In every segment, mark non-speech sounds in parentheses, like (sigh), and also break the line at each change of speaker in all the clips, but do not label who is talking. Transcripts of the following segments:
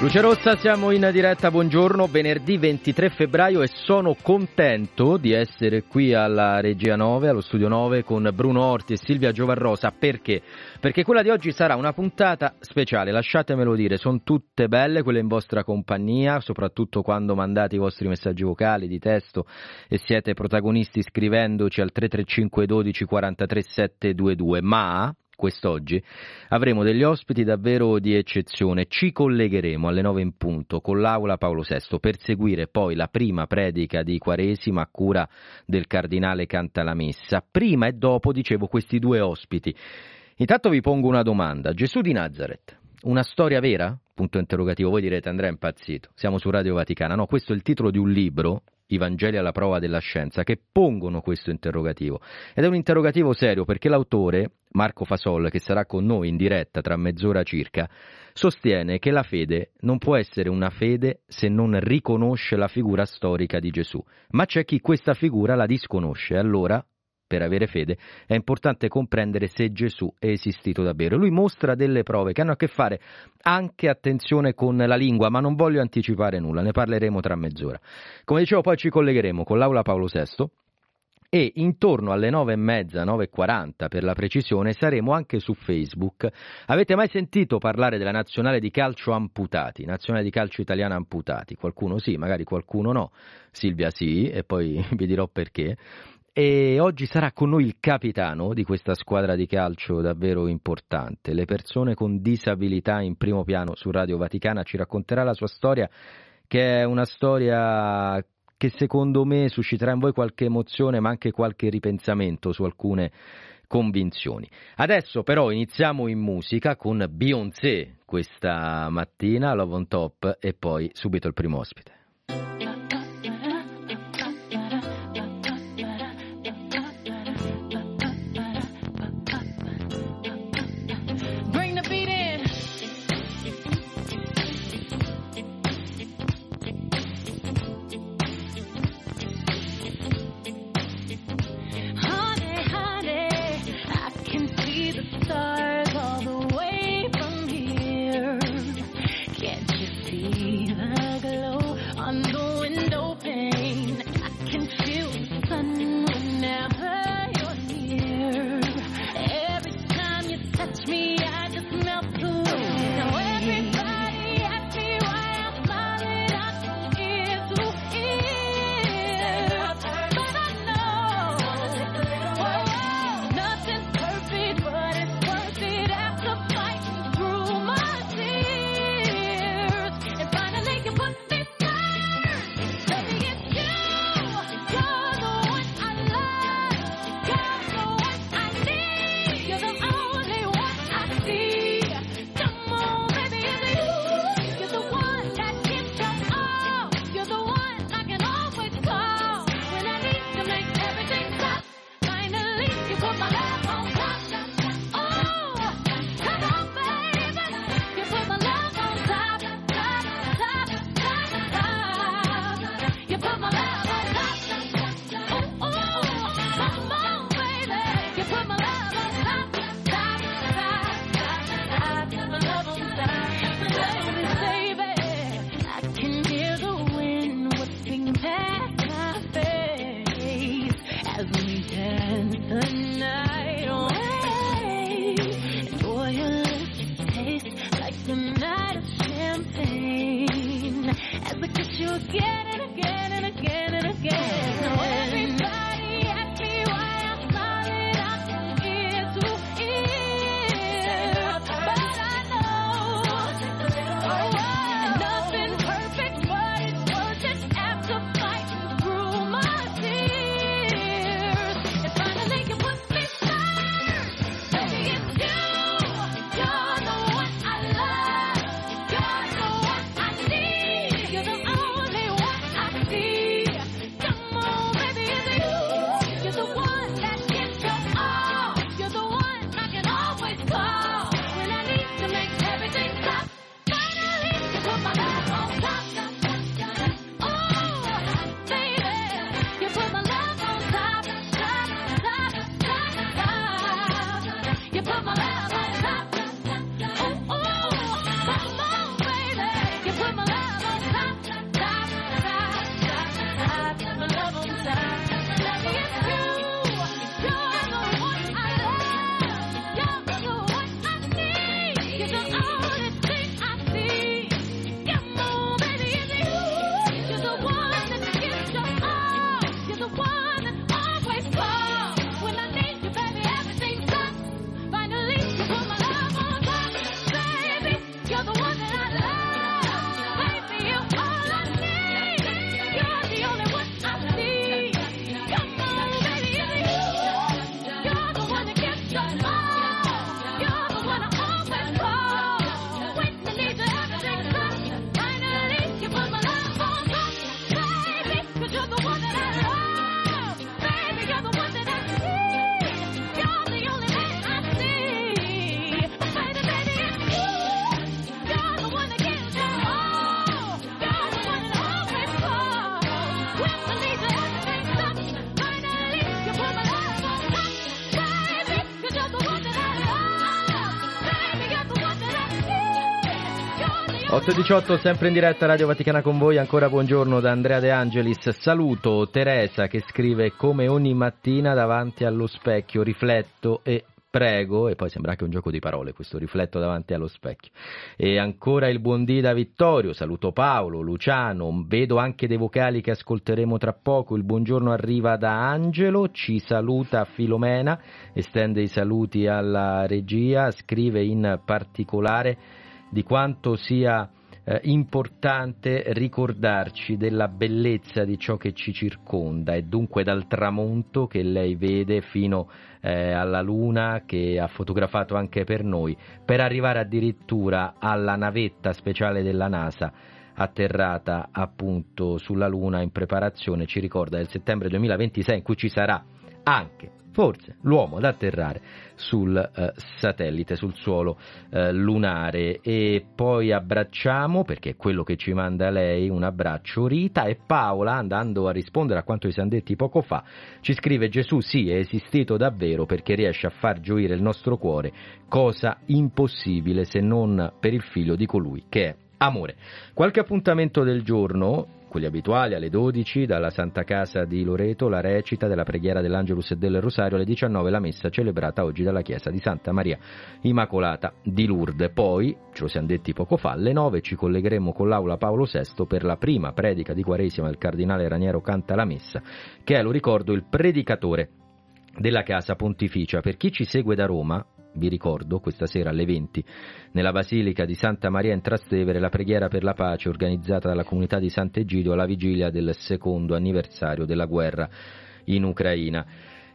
Luce Rossa, siamo in diretta, buongiorno, venerdì 23 febbraio e sono contento di essere qui alla Regia 9, allo Studio 9 con Bruno Orti e Silvia Giovarrosa, perché? Perché quella di oggi sarà una puntata speciale, lasciatemelo dire, sono tutte belle quelle in vostra compagnia, soprattutto quando mandate i vostri messaggi vocali di testo e siete protagonisti scrivendoci al 335 12 43 722, ma quest'oggi avremo degli ospiti davvero di eccezione. Ci collegheremo alle 9 in punto con l'Aula Paolo VI per seguire poi la prima predica di Quaresima a cura del cardinale Cantalamessa. Prima e dopo, dicevo, questi due ospiti. Intanto vi pongo una domanda. Gesù di Nazareth, una storia vera? Punto interrogativo. Voi direte Andrea è impazzito. Siamo su Radio Vaticana. No, questo è il titolo di un libro i Vangeli alla prova della scienza, che pongono questo interrogativo. Ed è un interrogativo serio perché l'autore, Marco Fasol, che sarà con noi in diretta tra mezz'ora circa, sostiene che la fede non può essere una fede se non riconosce la figura storica di Gesù. Ma c'è chi questa figura la disconosce, allora per avere fede, è importante comprendere se Gesù è esistito davvero. Lui mostra delle prove che hanno a che fare anche, attenzione, con la lingua, ma non voglio anticipare nulla, ne parleremo tra mezz'ora. Come dicevo, poi ci collegheremo con l'Aula Paolo VI e intorno alle 9.30, 9.40 per la precisione, saremo anche su Facebook. Avete mai sentito parlare della nazionale di calcio amputati, nazionale di calcio italiana amputati? Qualcuno sì, magari qualcuno no. Silvia sì, e poi (laughs) vi dirò perché e oggi sarà con noi il capitano di questa squadra di calcio davvero importante. Le persone con disabilità in primo piano su Radio Vaticana ci racconterà la sua storia che è una storia che secondo me susciterà in voi qualche emozione ma anche qualche ripensamento su alcune convinzioni. Adesso però iniziamo in musica con Beyoncé questa mattina, Love on Top e poi subito il primo ospite. 8.18 sempre in diretta Radio Vaticana con voi, ancora buongiorno da Andrea De Angelis, saluto Teresa che scrive come ogni mattina davanti allo specchio rifletto e prego, e poi sembra anche un gioco di parole questo rifletto davanti allo specchio. E ancora il buon dì da Vittorio, saluto Paolo, Luciano, vedo anche dei vocali che ascolteremo tra poco, il buongiorno arriva da Angelo, ci saluta Filomena, estende i saluti alla regia, scrive in particolare di quanto sia eh, importante ricordarci della bellezza di ciò che ci circonda e dunque dal tramonto che lei vede fino eh, alla luna che ha fotografato anche per noi, per arrivare addirittura alla navetta speciale della NASA atterrata appunto sulla luna in preparazione, ci ricorda del settembre 2026 in cui ci sarà anche forse l'uomo ad atterrare sul eh, satellite, sul suolo eh, lunare. E poi abbracciamo, perché è quello che ci manda lei, un abbraccio. Rita e Paola, andando a rispondere a quanto vi siamo detti poco fa, ci scrive Gesù sì è esistito davvero perché riesce a far gioire il nostro cuore, cosa impossibile se non per il figlio di colui che è amore. Qualche appuntamento del giorno, quelli abituali alle 12 dalla Santa Casa di Loreto, la recita della preghiera dell'Angelus e del Rosario, alle 19 la messa celebrata oggi dalla chiesa di Santa Maria Immacolata di Lourdes. Poi, ce lo siamo detti poco fa, alle 9 ci collegheremo con l'Aula Paolo VI per la prima predica di Quaresima del Cardinale Raniero Canta la Messa, che è, lo ricordo, il predicatore della Casa Pontificia. Per chi ci segue da Roma, vi ricordo, questa sera alle 20, nella Basilica di Santa Maria in Trastevere, la preghiera per la pace organizzata dalla comunità di Sant'Egidio alla vigilia del secondo anniversario della guerra in Ucraina.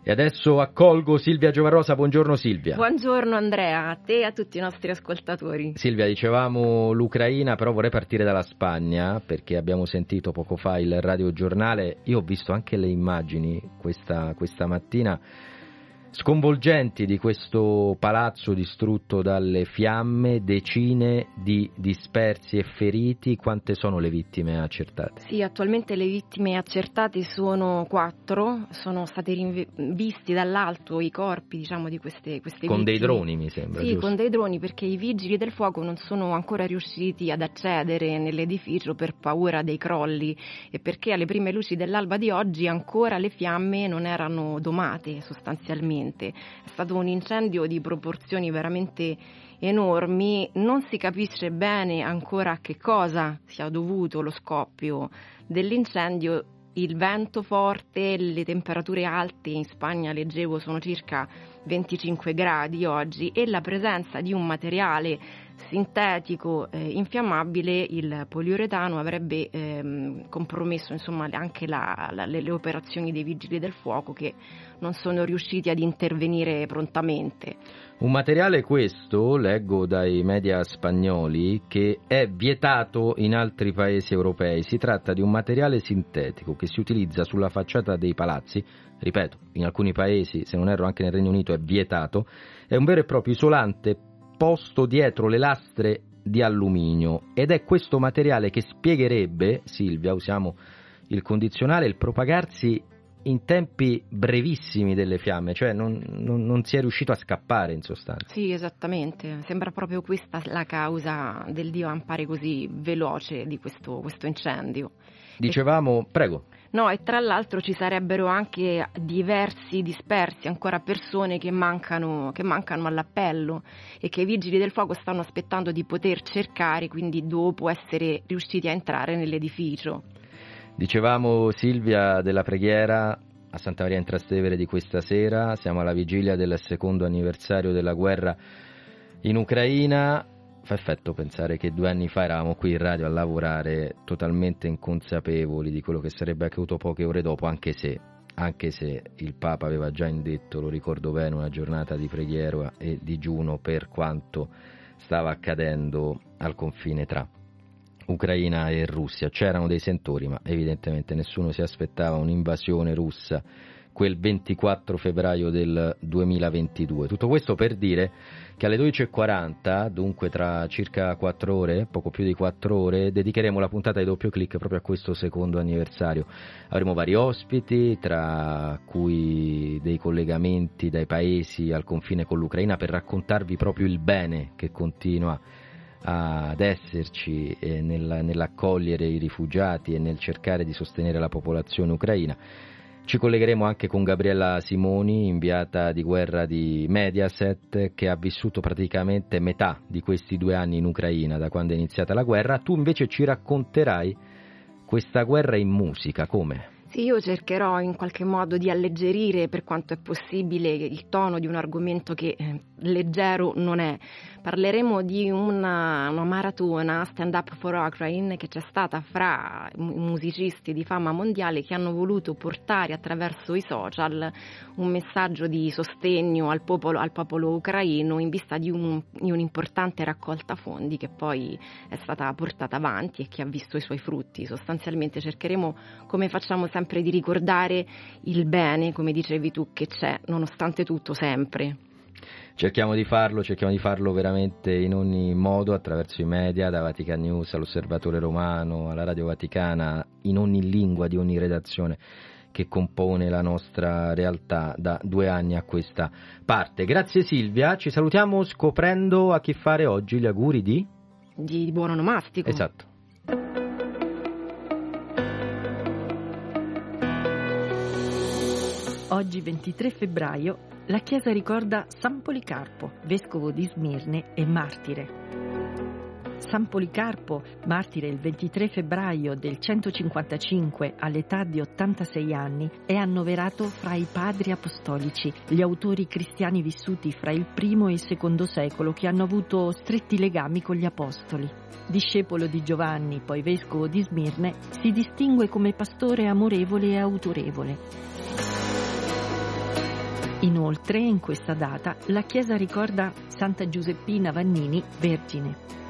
E adesso accolgo Silvia Giovarosa, buongiorno Silvia.
Buongiorno Andrea, a te e a tutti i nostri ascoltatori.
Silvia, dicevamo l'Ucraina, però vorrei partire dalla Spagna perché abbiamo sentito poco fa il radiogiornale, io ho visto anche le immagini questa, questa mattina sconvolgenti di questo palazzo distrutto dalle fiamme, decine di dispersi e feriti, quante sono le vittime accertate?
Sì, attualmente le vittime accertate sono quattro, sono stati visti dall'alto i corpi diciamo, di queste, queste
con
vittime.
Con dei droni mi sembra.
Sì,
giusto?
con dei droni perché i vigili del fuoco non sono ancora riusciti ad accedere nell'edificio per paura dei crolli e perché alle prime luci dell'alba di oggi ancora le fiamme non erano domate sostanzialmente. È stato un incendio di proporzioni veramente enormi, non si capisce bene ancora a che cosa sia dovuto lo scoppio dell'incendio. Il vento forte, le temperature alte in Spagna, leggevo, sono circa 25 gradi oggi e la presenza di un materiale sintetico eh, infiammabile, il poliuretano avrebbe ehm, compromesso insomma, anche la, la, le, le, operazioni dei vigili del fuoco che non sono riusciti ad intervenire prontamente.
Un materiale questo, leggo dai media spagnoli, che è vietato in altri paesi europei. Si tratta di un materiale sintetico che si utilizza sulla facciata dei palazzi, ripeto, in alcuni paesi, se non erro anche nel Regno Unito, è vietato, è un vero e proprio isolante posto dietro le lastre di alluminio ed è questo materiale che spiegherebbe, Silvia, usiamo il condizionale, il propagarsi in tempi brevissimi delle fiamme, cioè non, non, non, si è riuscito a scappare in sostanza.
Sì, esattamente, sembra proprio questa la causa del divampare così veloce di questo, questo incendio.
Dicevamo, e... prego.
No, e tra l'altro ci sarebbero anche diversi dispersi, ancora persone che mancano, che mancano all'appello e che i vigili del fuoco stanno aspettando di poter cercare, quindi dopo essere riusciti a entrare nell'edificio.
Dicevamo Silvia della preghiera a Santa Maria in Trastevere di questa sera, siamo alla vigilia del secondo anniversario della guerra in Ucraina. Fa effetto pensare che due anni fa eravamo qui in radio a lavorare totalmente inconsapevoli di quello che sarebbe accaduto poche ore dopo, anche se, anche se il Papa aveva già indetto, lo ricordo bene, una giornata di preghiera e digiuno per quanto stava accadendo al confine tra Ucraina e Russia. C'erano dei sentori, ma evidentemente nessuno si aspettava un'invasione russa quel 24 febbraio del 2022. Tutto questo per dire che alle 12.40, dunque tra circa 4 ore, poco più di 4 ore, dedicheremo la puntata di doppio clic proprio a questo secondo anniversario. Avremo vari ospiti, tra cui dei collegamenti dai paesi al confine con l'Ucraina per raccontarvi proprio il bene che continua ad esserci eh, nell'accogliere i rifugiati e nel cercare di sostenere la popolazione ucraina ci collegheremo anche con Gabriella Simoni, inviata di guerra di Mediaset, che ha vissuto praticamente metà di questi due anni in Ucraina, da quando è iniziata la guerra. Tu invece ci racconterai questa guerra in musica, come?
Sì, io cercherò in qualche modo di alleggerire per quanto è possibile il tono di un argomento che eh, leggero non è. Parleremo di una, una maratona Stand Up for Ukraine che c'è stata fra musicisti di fama mondiale che hanno voluto portare attraverso i social un messaggio di sostegno al popolo, al popolo ucraino in vista di, un, di un'importante raccolta fondi che poi è stata portata avanti e che ha visto i suoi frutti. Sostanzialmente cercheremo, come facciamo sempre, di ricordare il bene, come dicevi tu, che c'è nonostante tutto sempre.
Cerchiamo di farlo, cerchiamo di farlo veramente in ogni modo attraverso i media, da Vatican News all'Osservatore Romano, alla Radio Vaticana, in ogni lingua di ogni redazione che compone la nostra realtà da due anni a questa parte. Grazie Silvia, ci salutiamo scoprendo a chi fare oggi gli auguri di...
Di buon onomastico.
Esatto.
Oggi 23 febbraio la Chiesa ricorda San Policarpo, vescovo di Smirne e martire. San Policarpo, martire il 23 febbraio del 155 all'età di 86 anni, è annoverato fra i padri apostolici, gli autori cristiani vissuti fra il primo e il secondo secolo che hanno avuto stretti legami con gli apostoli. Discepolo di Giovanni, poi vescovo di Smirne, si distingue come pastore amorevole e autorevole. Inoltre, in questa data, la Chiesa ricorda Santa Giuseppina Vannini, Vergine.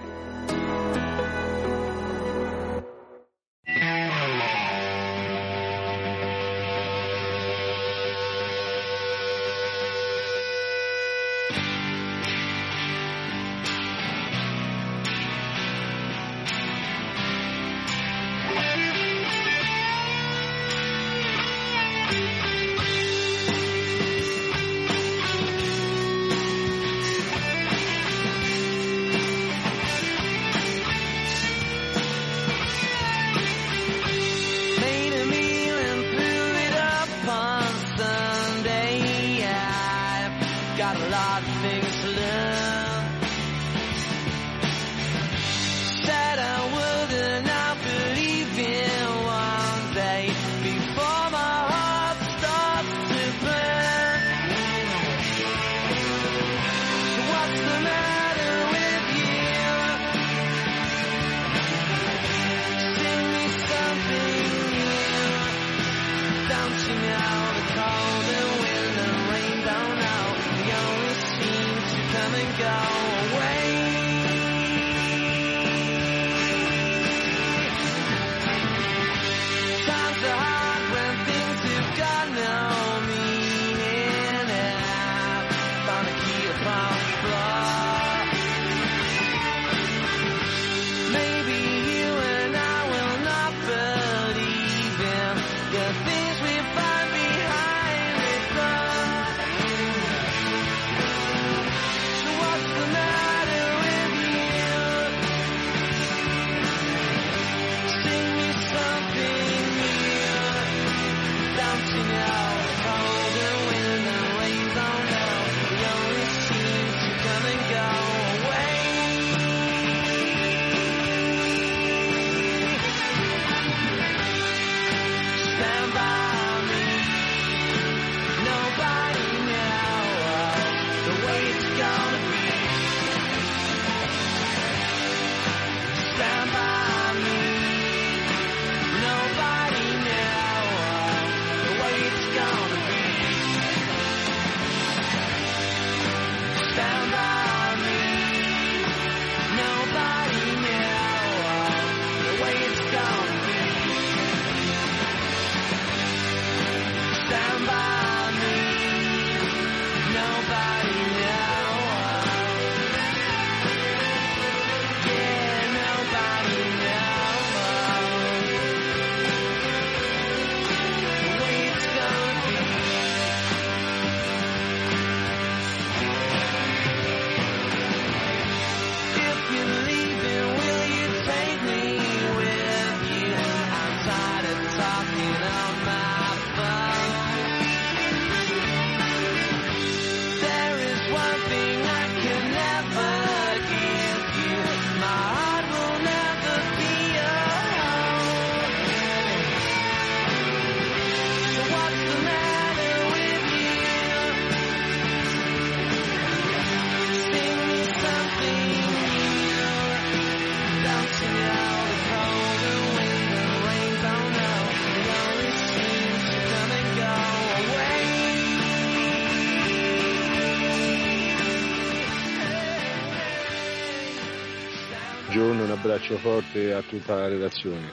Abbraccio forte a tutta la redazione.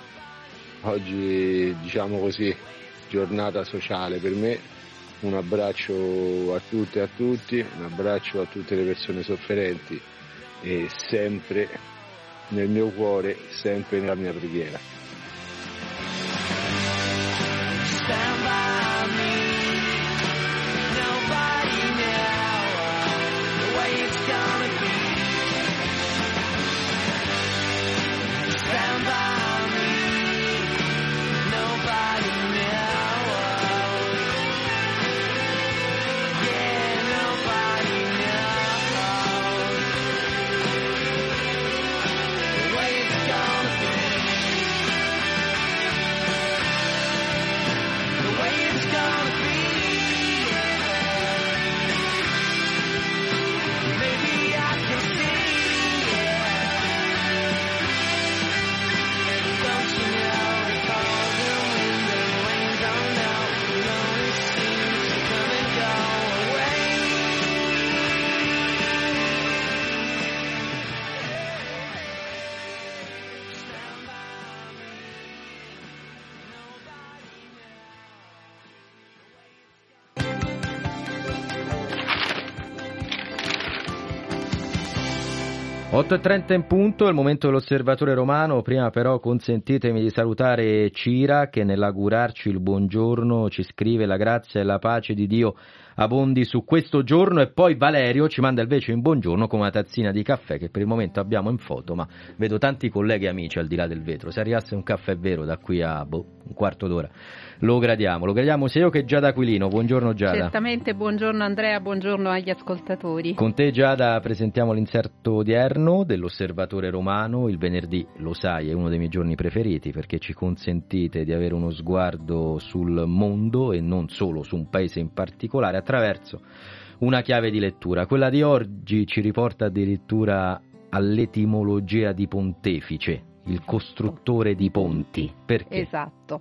Oggi, diciamo così, giornata sociale per me, un abbraccio a tutte e a tutti, un abbraccio a tutte le persone sofferenti e sempre nel mio cuore, sempre nella mia preghiera.
e 8.30 in punto, è il momento dell'osservatore romano, prima però consentitemi di salutare Cira che nell'augurarci il buongiorno ci scrive la grazia e la pace di Dio abbondi su questo giorno. E poi Valerio ci manda invece in buongiorno con una tazzina di caffè che per il momento abbiamo in foto, ma vedo tanti colleghi e amici al di là del vetro, se arrivasse un caffè vero da qui a boh, un quarto d'ora lo gradiamo, lo gradiamo sia io che Giada Aquilino. Buongiorno Giada.
Certamente, buongiorno Andrea, buongiorno agli ascoltatori.
Con te Giada presentiamo l'inserto odierno dell'Osservatore Romano, il venerdì, lo sai, è uno dei miei giorni preferiti perché ci consentite di avere uno sguardo sul mondo e non solo su un paese in particolare attraverso una chiave di lettura. Quella di oggi ci riporta addirittura all'etimologia di pontefice, il costruttore di ponti. Perché?
Esatto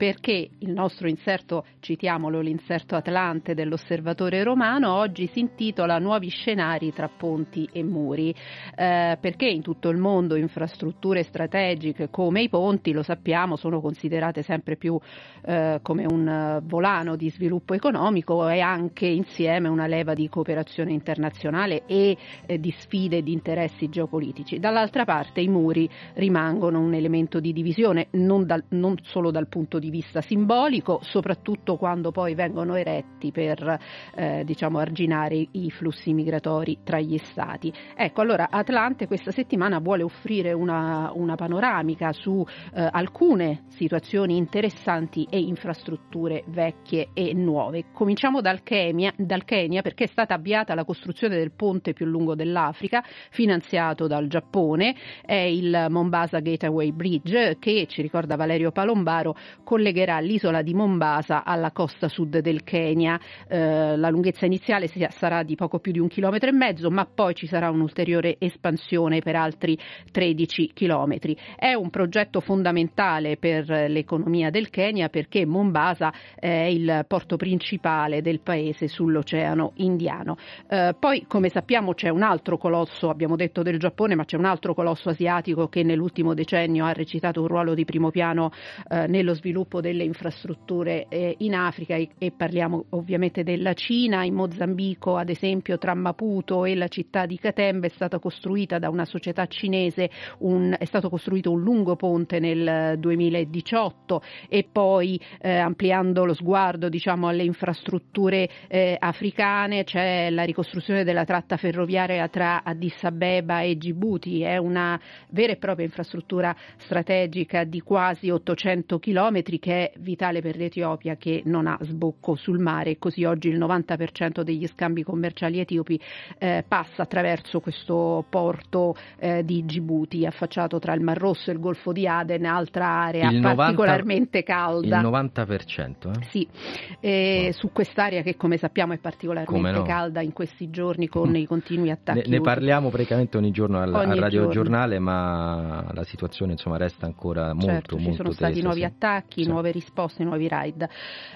perché il nostro inserto, citiamolo, l'inserto Atlante dell'Osservatore Romano, oggi si intitola Nuovi scenari tra ponti e muri, eh, perché in tutto il mondo infrastrutture strategiche come i ponti, lo sappiamo, sono considerate sempre più eh, come un volano di sviluppo economico e anche insieme una leva di cooperazione internazionale e eh, di sfide e di interessi geopolitici. Dall'altra parte i muri rimangono un elemento di divisione non, dal, non solo dal punto di vista simbolico, soprattutto quando poi vengono eretti per eh, diciamo, arginare i flussi migratori tra gli stati. Ecco, allora Atlante questa settimana vuole offrire una, una panoramica su eh, alcune situazioni interessanti e infrastrutture vecchie e nuove. Cominciamo dal Kenya, dal Kenya perché è stata avviata la costruzione del ponte più lungo dell'Africa, finanziato dal Giappone, è il Mombasa Gateway Bridge che ci ricorda Valerio Palombaro collegherà l'isola di Mombasa alla costa sud del Kenya. Eh, la lunghezza iniziale sarà di poco più di un chilometro e mezzo, ma poi ci sarà un'ulteriore espansione per altri 13 chilometri. È un progetto fondamentale per l'economia del Kenya perché Mombasa è il porto principale del paese sull'Oceano Indiano. Eh, poi, come sappiamo, c'è un altro colosso, abbiamo detto del Giappone, ma c'è un altro colosso asiatico che nell'ultimo decennio ha recitato un ruolo di primo piano eh, nello sviluppo sviluppo delle infrastrutture eh, in Africa e, e, parliamo ovviamente della Cina, in Mozambico ad esempio tra Maputo e la città di Katembe è stata costruita da una società cinese, un, è stato costruito un lungo ponte nel 2018 e poi eh, ampliando lo sguardo diciamo, alle infrastrutture eh, africane c'è la ricostruzione della tratta ferroviaria tra Addis Abeba e Djibouti, è una vera e propria infrastruttura strategica di quasi 800 chilometri che è vitale per l'Etiopia che non ha sbocco sul mare, così oggi il 90% degli scambi commerciali etiopi eh, passa attraverso questo porto eh, di Djibouti, affacciato tra il Mar Rosso e il Golfo di Aden, altra area il particolarmente 90, calda.
Il 90%? Eh?
Sì, wow. su quest'area che come sappiamo è particolarmente no? calda in questi giorni con i continui (laughs) attacchi.
Ne, ne parliamo praticamente ogni giorno al, ogni al radiogiornale, ma la situazione insomma, resta ancora molto,
certo,
molto
ci sono
tesa,
stati nuovi
sì.
attacchi,
Sì.
nuove risposte, nuovi raid.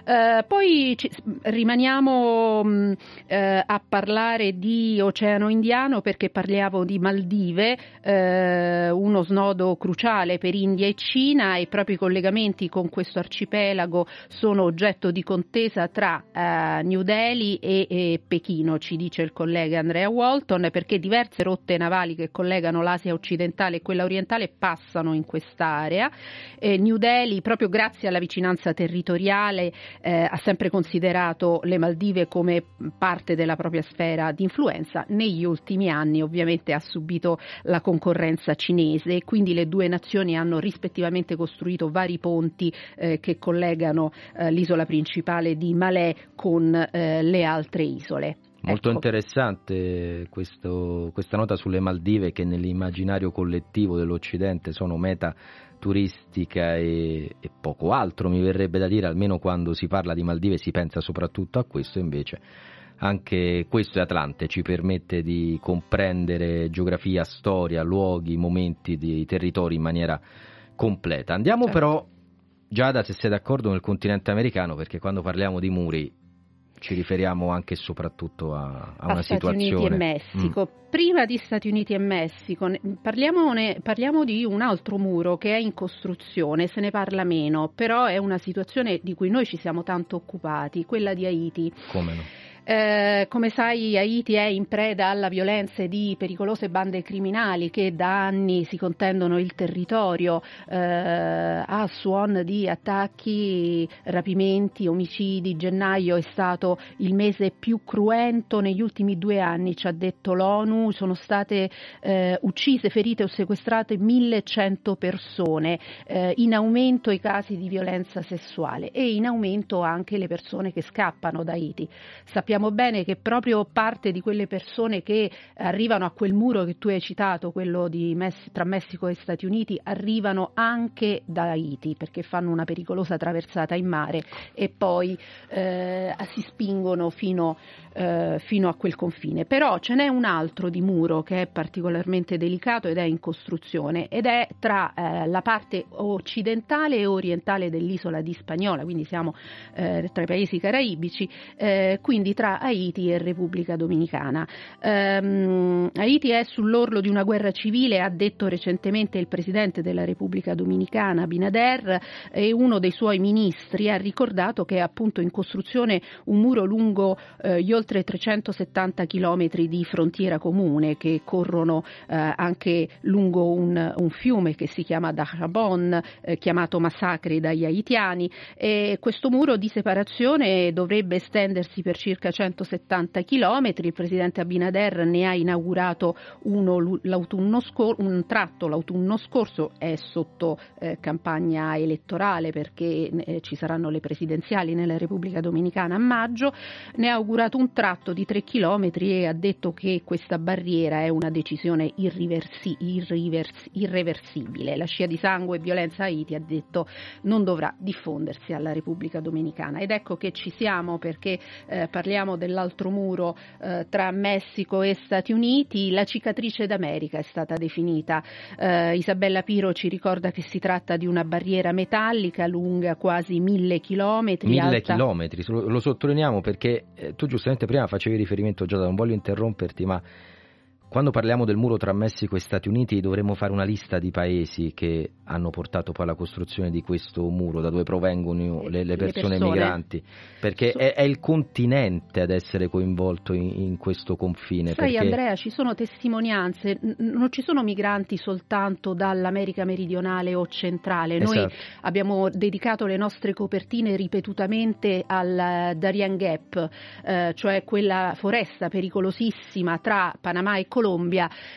Eh, poi ci- rimaniamo mh, eh, a parlare di Oceano Indiano perché parliamo di Maldive, eh, uno snodo cruciale per India e Cina e i collegamenti con questo arcipelago sono oggetto di contesa tra eh, New Delhi e, e Pechino, ci dice il collega Andrea Walton, perché diverse rotte navali che collegano l'Asia occidentale e quella orientale passano in quest'area. Eh, New Delhi, proprio grazie alla vicinanza territoriale, eh, ha sempre considerato le Maldive come parte della propria sfera di influenza. Negli ultimi anni ovviamente ha subito la concorrenza cinese e quindi le due nazioni hanno rispettivamente costruito vari ponti eh, che collegano eh, l'isola principale di Malé con eh, le altre isole.
Molto
Ecco.
interessante questo- questa nota sulle Maldive che nell'immaginario collettivo dell'Occidente sono meta turistica e, e poco altro, mi verrebbe da dire, almeno quando si parla di Maldive si pensa soprattutto a questo, invece anche questo è Atlante, ci permette di comprendere geografia, storia, luoghi, momenti di territori in maniera completa. Andiamo
Certo.
però, Giada, se sei d'accordo, nel continente americano, perché quando parliamo di muri ci riferiamo anche e soprattutto a, a una
Stati
situazione.
Uniti e Messico. Prima di Stati Uniti e Messico, ne- parliamone- parliamo di un altro muro che è in costruzione, se ne parla meno, però è una situazione di cui noi ci siamo tanto occupati, quella di Haiti.
Mm, come no?
Eh, come sai, Haiti è in preda alla violenza di pericolose bande criminali che da anni si contendono il territorio eh, a suon di attacchi, rapimenti, omicidi. Gennaio è stato il mese più cruento negli ultimi due anni, ci ha detto l'ONU. Sono state eh, uccise, ferite o sequestrate 1100 persone, eh, in aumento i casi di violenza sessuale e in aumento anche le persone che scappano da Haiti. Sappiamo bene che proprio parte di quelle persone che arrivano a quel muro che tu hai citato, quello Mess- tra Messico e Stati Uniti, arrivano anche da Haiti perché fanno una pericolosa traversata in mare e poi eh, si spingono fino, eh, fino a quel confine. Però ce n'è un altro di muro che è particolarmente delicato ed è in costruzione ed è tra eh, la parte occidentale e orientale dell'isola di Spagnola, quindi siamo eh, tra i paesi caraibici, eh, quindi tra Haiti e Repubblica Dominicana. Ehm, Haiti è sull'orlo di una guerra civile, ha detto recentemente il presidente della Repubblica Dominicana, Binader, e uno dei suoi ministri ha ricordato che è appunto in costruzione un muro lungo eh, gli oltre 370 chilometri di frontiera comune che corrono eh, anche lungo un, un fiume che si chiama Dajabon, eh, chiamato Massacri dagli haitiani. E questo muro di separazione dovrebbe estendersi per circa 170 chilometri. Il presidente Abinader ne ha inaugurato uno l'autunno scor- un tratto l'autunno scorso, è sotto eh, campagna elettorale perché eh, ci saranno le presidenziali nella Repubblica Dominicana a maggio. Ne ha augurato un tratto di 3 chilometri e ha detto che questa barriera è una decisione irriversi- irrivers- irreversibile. La scia di sangue e violenza a Haiti ha detto non dovrà diffondersi alla Repubblica Dominicana. Ed ecco che ci siamo perché eh, parliamo dell'altro muro eh, tra Messico e Stati Uniti. La cicatrice d'America è stata definita. Eh, Isabella Piro ci ricorda che si tratta di una barriera metallica lunga quasi mille chilometri.
Mille
alta...
chilometri, lo, lo sottolineiamo perché eh, tu giustamente prima facevi riferimento già, non voglio interromperti, ma quando parliamo del muro tra Messico e Stati Uniti dovremmo fare una lista di paesi che hanno portato poi alla costruzione di questo muro, da dove provengono le, le persone, migranti, perché
So-
è, è il continente ad essere coinvolto in, in questo confine.
Sai
perché...
Andrea, ci sono testimonianze, n- non ci sono migranti soltanto dall'America meridionale o centrale, noi
Esatto.
abbiamo dedicato le nostre copertine ripetutamente al Darien Gap, eh, cioè quella foresta pericolosissima tra Panama e Colombia,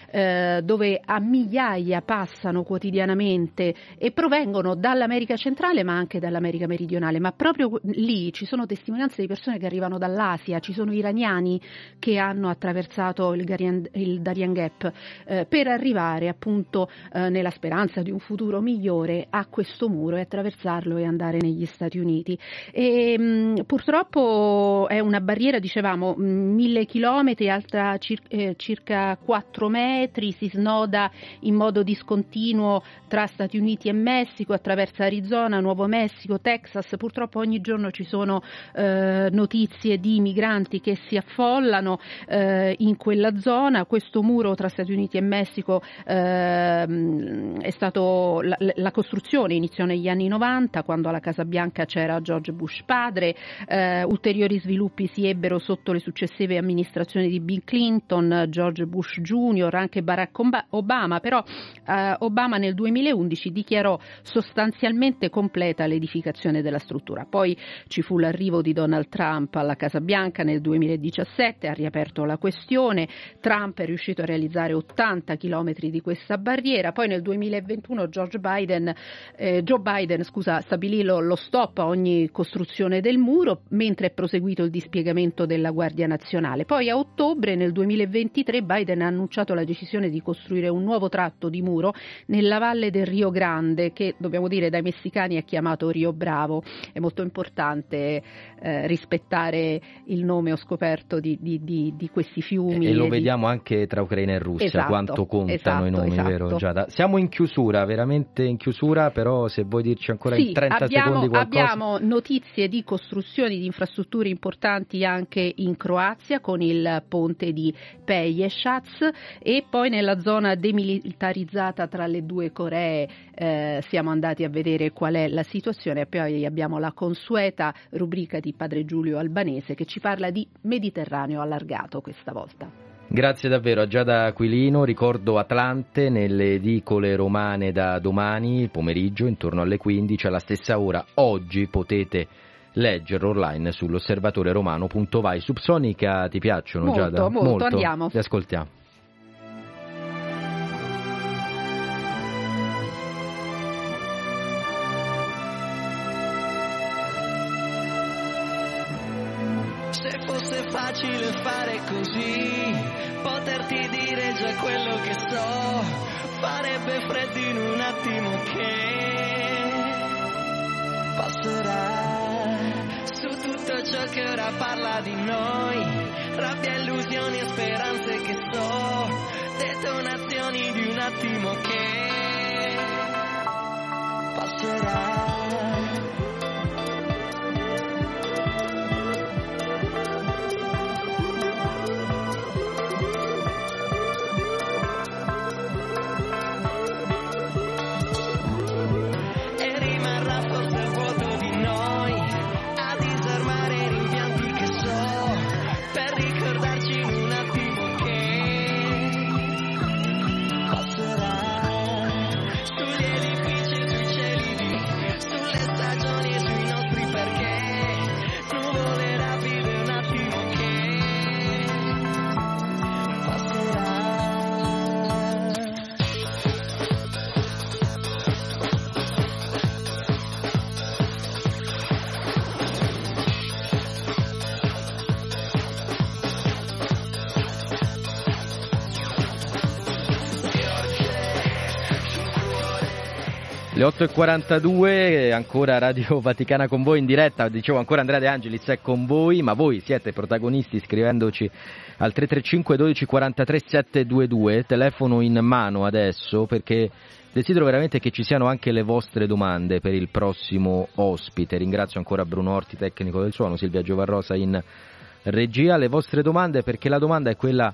eh, dove a migliaia passano quotidianamente e provengono dall'America centrale ma anche dall'America meridionale, ma proprio lì ci sono testimonianze di persone che arrivano dall'Asia, ci sono iraniani che hanno attraversato il, Darien, il Darien Gap eh, per arrivare appunto eh, nella speranza di un futuro migliore a questo muro e attraversarlo e andare negli Stati Uniti. E, mh, purtroppo è una barriera, dicevamo, mille chilometri, alta cir- eh, circa 4 metri, si snoda in modo discontinuo tra Stati Uniti e Messico, attraversa Arizona, Nuovo Messico, Texas. Purtroppo ogni giorno ci sono eh, notizie di migranti che si affollano eh, in quella zona. Questo muro tra Stati Uniti e Messico ehm, è stato la, la, costruzione iniziò negli anni 90 quando alla Casa Bianca c'era George Bush padre. Eh, ulteriori sviluppi si ebbero sotto le successive amministrazioni di Bill Clinton, George Bush Jr., anche Barack Obama, però eh, Obama nel 2011 dichiarò sostanzialmente completa l'edificazione della struttura. Poi ci fu l'arrivo di Donald Trump alla Casa Bianca nel 2017, ha riaperto la questione, Trump è riuscito a realizzare 80 km di questa barriera, poi nel 2021 Biden, eh, Joe Biden scusa, stabilì lo, lo stop a ogni costruzione del muro mentre è proseguito il dispiegamento della Guardia Nazionale. Poi a ottobre nel 2023 Biden ha annunciato la decisione di costruire un nuovo tratto di muro nella valle del Rio Grande che dobbiamo dire dai messicani è chiamato Rio Bravo. È molto importante eh, rispettare il nome, ho scoperto, di, di, di, di questi fiumi.
E, lo vediamo anche tra Ucraina e Russia,
esatto,
quanto contano
esatto,
i nomi,
esatto.
vero Giada? Siamo in chiusura, veramente in chiusura, però se vuoi dirci ancora
sì,
in 30
abbiamo,
secondi qualcosa.
Abbiamo notizie di costruzioni di infrastrutture importanti anche in Croazia con il ponte di Pejeshac e poi nella zona demilitarizzata tra le due Coree eh, siamo andati a vedere qual è la situazione e poi abbiamo la consueta rubrica di Padre Giulio Albanese che ci parla di Mediterraneo allargato questa volta.
Grazie davvero a Giada Aquilino, ricordo Atlante nelle edicole romane da domani pomeriggio intorno alle 15 alla stessa ora. Oggi potete leggerlo online sull'osservatorio Subsonica ti piacciono
molto,
Giada?
Molto, molto, andiamo.
Ti ascoltiamo.
Se fosse facile fare così, poterti dire già quello che so, farebbe freddo in un attimo che passerà tutto ciò che ora parla di noi, rabbia, illusioni e speranze che so, detonazioni di un attimo che passerà.
Le 8.42, ancora Radio (laughs) Vaticana con voi in diretta, dicevo ancora Andrea De Angelis è con voi, ma voi siete protagonisti scrivendoci al 335 12 43 722, telefono in mano adesso perché desidero veramente che ci siano anche le vostre domande per il prossimo ospite. Ringrazio ancora Bruno Orti, tecnico del suono, Silvia Giovarrosa in regia, le vostre domande perché la domanda è quella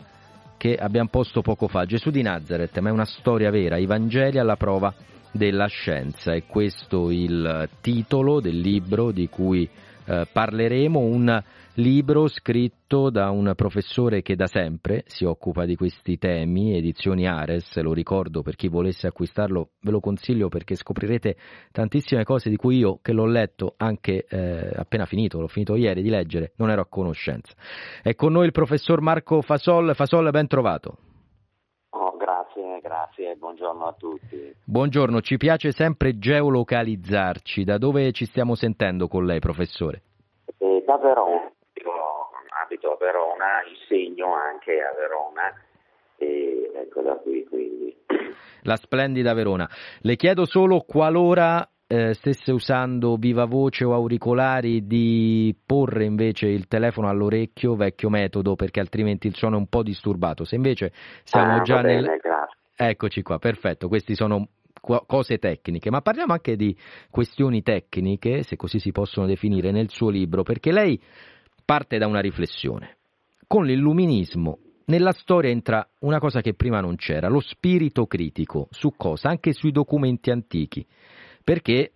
che abbiamo posto poco fa, Gesù di Nazareth, ma è una storia vera, i Vangeli alla prova della scienza. È questo il titolo del libro di cui eh, parleremo, un libro scritto da un professore che da sempre si occupa di questi temi, edizioni Ares, lo ricordo per chi volesse acquistarlo, ve lo consiglio perché scoprirete tantissime cose di cui io, che l'ho letto anche eh, appena finito, l'ho finito ieri di leggere, non ero a conoscenza. È con noi il professor Marco Fasol, Fasol ben trovato.
Grazie, buongiorno a tutti.
Buongiorno, ci piace sempre geolocalizzarci. Da dove ci stiamo sentendo con lei, professore?
Eh, da Verona, io abito a Verona, insegno anche a Verona e ecco da qui quindi. (clears throat)
La splendida Verona. Le chiedo solo qualora eh, stesse usando viva voce o auricolari di porre invece il telefono all'orecchio, vecchio metodo, perché altrimenti il suono è un po' disturbato. Se invece siamo
ah,
già
bene,
nel...
Grazie.
Eccoci qua, perfetto, questi sono cose tecniche, ma parliamo anche di questioni tecniche, se così si possono definire, nel suo libro, perché lei parte da una riflessione. Con l'illuminismo nella storia entra una cosa che prima non c'era, lo spirito critico. Su cosa? Anche sui documenti antichi. Perché